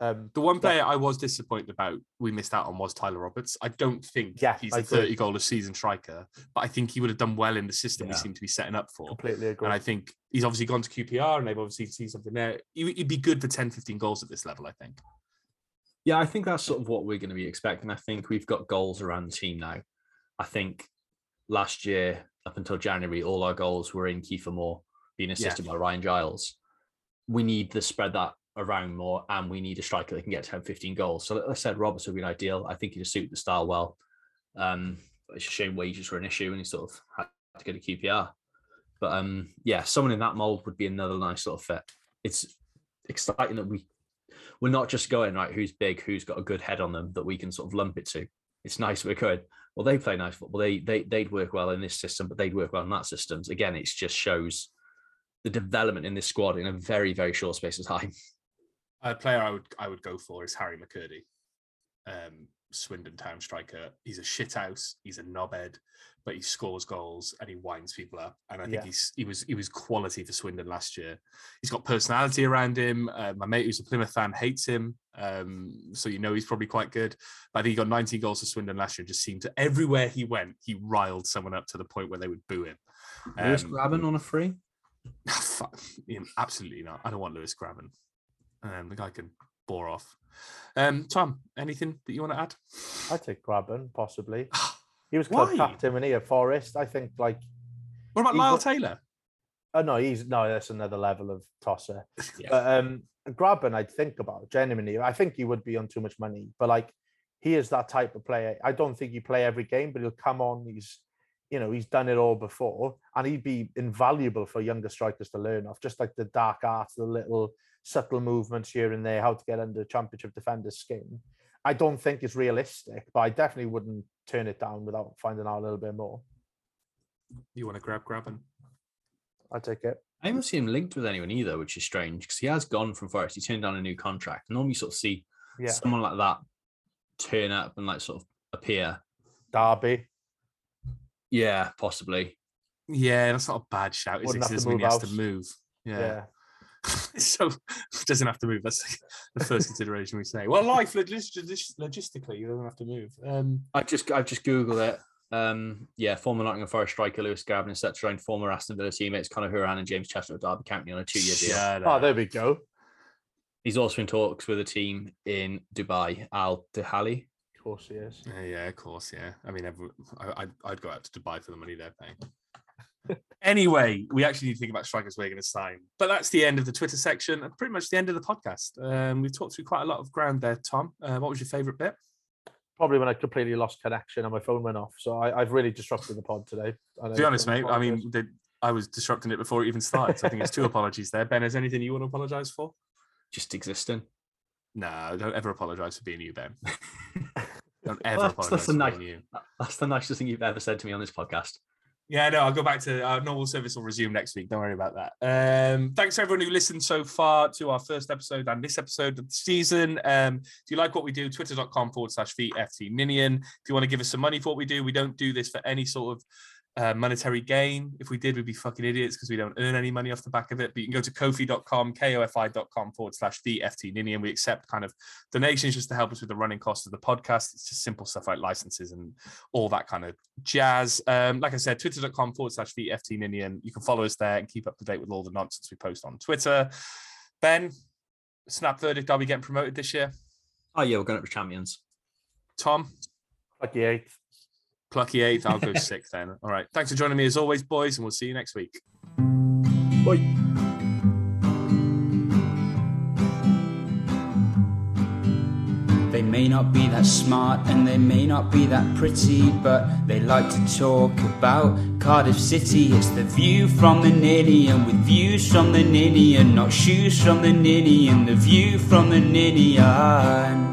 Speaker 4: Um,
Speaker 2: The one
Speaker 4: Yeah.
Speaker 2: player I was disappointed about we missed out on was Tyler Roberts. I don't think
Speaker 4: Yeah,
Speaker 2: he's
Speaker 4: I
Speaker 2: a 30 goal a season striker, but I think he would have done well in the system we seem to be setting up for.
Speaker 4: completely agree.
Speaker 2: And I think he's obviously gone to QPR and they've obviously seen something there. He- He'd be good for 10, 15 goals at this level, I think.
Speaker 3: Yeah, I think that's sort of what we're going to be expecting. I think we've got goals around the team now. I think last year, up until January, all our goals were in Kiefer Moore being assisted by Ryan Giles. We need to spread that around more, and we need a striker that can get 10, 15 goals. So, like I said, Roberts would be ideal. I think he'd suit the style well. Um, it's a shame wages were an issue, and he sort of had to go to QPR. But um, yeah, someone in that mold would be another nice sort of fit. It's exciting that we we're not just going right who's big who's got a good head on them that we can sort of lump it to it's nice we're going well they play nice football they, they they'd work well in this system but they'd work well in that systems again it just shows the development in this squad in a very very short space of time
Speaker 2: A player I would I would go for is Harry McKirdy, um, Swindon Town striker. He's a shithouse. He's a knobhead, but he scores goals and he winds people up. And I think
Speaker 4: Yeah.
Speaker 2: he's he was he was quality for Swindon last year. He's got personality around him. Uh, my mate who's a Plymouth fan hates him, um, so you know he's probably quite good. But I think he got 19 goals for Swindon last year. Just seemed to everywhere he went, he riled someone up to the point where they would boo him.
Speaker 3: Lewis
Speaker 2: Um,
Speaker 3: Grabban on a free [LAUGHS]
Speaker 2: Fuck, absolutely not. I don't want Lewis Grabban. Um, the guy can bore off. Um, Tom, anything that you want to add?
Speaker 4: I take Grabban possibly. [SIGHS] He was club
Speaker 2: Why?
Speaker 4: captain when he at Forest. I think like
Speaker 2: What about Lyle Taylor?
Speaker 4: oh no, he's no, that's another level of tosser. [LAUGHS]
Speaker 2: Yeah.
Speaker 4: But um Grabban I'd think about genuinely. I think he would be on too much money, but like he is that type of player. I don't think he play every game, but he'll come on. He's you know, he's done it all before, and he'd be invaluable for younger strikers to learn off. Just like the dark arts, the little subtle movements here and there, how to get under championship defender's skin. I don't think it's realistic, but I definitely wouldn't turn it down without finding out a little bit more.
Speaker 2: You want to grab Grabban?
Speaker 4: I take it.
Speaker 3: I haven't seen him linked with anyone either, which is strange because he has gone from Forest. He turned down a new contract. Normally, you sort of see
Speaker 4: Yeah,
Speaker 3: someone like that turn up and like sort of appear.
Speaker 4: Derby.
Speaker 3: Yeah, possibly.
Speaker 2: Yeah, that's not a bad shout. Is it?
Speaker 4: Wouldn't
Speaker 2: 'Cause
Speaker 4: have
Speaker 2: it
Speaker 4: to
Speaker 2: doesn't mean he has to move.
Speaker 4: Yeah.
Speaker 2: Yeah. [LAUGHS] so [LAUGHS] doesn't have to move. That's [LAUGHS] the first consideration we say. Well, life logis- logis- logistically, you don't have to move. Um,
Speaker 3: I've just I've just googled it. Um, yeah, former Nottingham Forest striker Lewis Grabban is set to join former Aston Villa teammates Conor Hourihane and James Chester at Derby County on a two-year deal.
Speaker 2: shut
Speaker 4: Oh,
Speaker 2: up.
Speaker 4: there we go.
Speaker 3: He's also in talks with a team in Dubai, Al Dihali.
Speaker 4: Of course he is.
Speaker 2: Uh, yeah, of course. Yeah. I mean, every, I, I'd, I'd go out to Dubai for the money they're paying. Anyway, we actually need to think about strikers we're going to sign. But that's the end of the Twitter section and pretty much the end of the podcast. Um, we've talked through quite a lot of ground there, Tom. Uh, what was your favourite bit?
Speaker 4: Probably when I completely lost connection and my phone went off. So I, I've really disrupted the pod today. and
Speaker 2: To be honest, mate, I mean, the, I was disrupting it before it even started. So I think it's two [LAUGHS] apologies there. Ben, is anything you want to apologise for?
Speaker 3: Just existing.
Speaker 2: No, don't ever apologise for being you, Ben. [LAUGHS] Don't ever
Speaker 3: Well, that's-
Speaker 2: apologise
Speaker 3: that's
Speaker 2: for
Speaker 3: nice-
Speaker 2: being you.
Speaker 3: That's the nicest thing you've ever said to me on this podcast.
Speaker 2: Yeah, no, I'll go back to our normal service will resume next week. Don't worry about that. Um, thanks to everyone who listened so far to our first episode and this episode of the season. Um, if you like what we do, twitter.com forward slash VFT Minion. If you want to give us some money for what we do, we don't do this for any sort of uh, monetary gain. If we did, we'd be fucking idiots because we don't earn any money off the back of it. But you can go to kofi.com, kofi.com forward slash DFT ninny, and we accept kind of donations just to help us with the running costs of the podcast. It's just simple stuff like licenses and all that kind of jazz. Um, like I said, twitter.com forward slash DFT ninny, and you can follow us there and keep up to date with all the nonsense we post on Twitter. Ben, snap verdict, are we getting promoted this year?
Speaker 3: Oh, yeah, we're going up to champions.
Speaker 2: Tom?
Speaker 4: 28th.
Speaker 2: Plucky eighth. I'll go sixth then. [LAUGHS] All right. Thanks for joining me as always, boys, and we'll see you next week.
Speaker 3: Bye.
Speaker 1: They may not be that smart and they may not be that pretty, but they like to talk about Cardiff City. It's the view from the ninny, and with views from the ninny, and not shoes from the ninny, and the view from the ninny. And...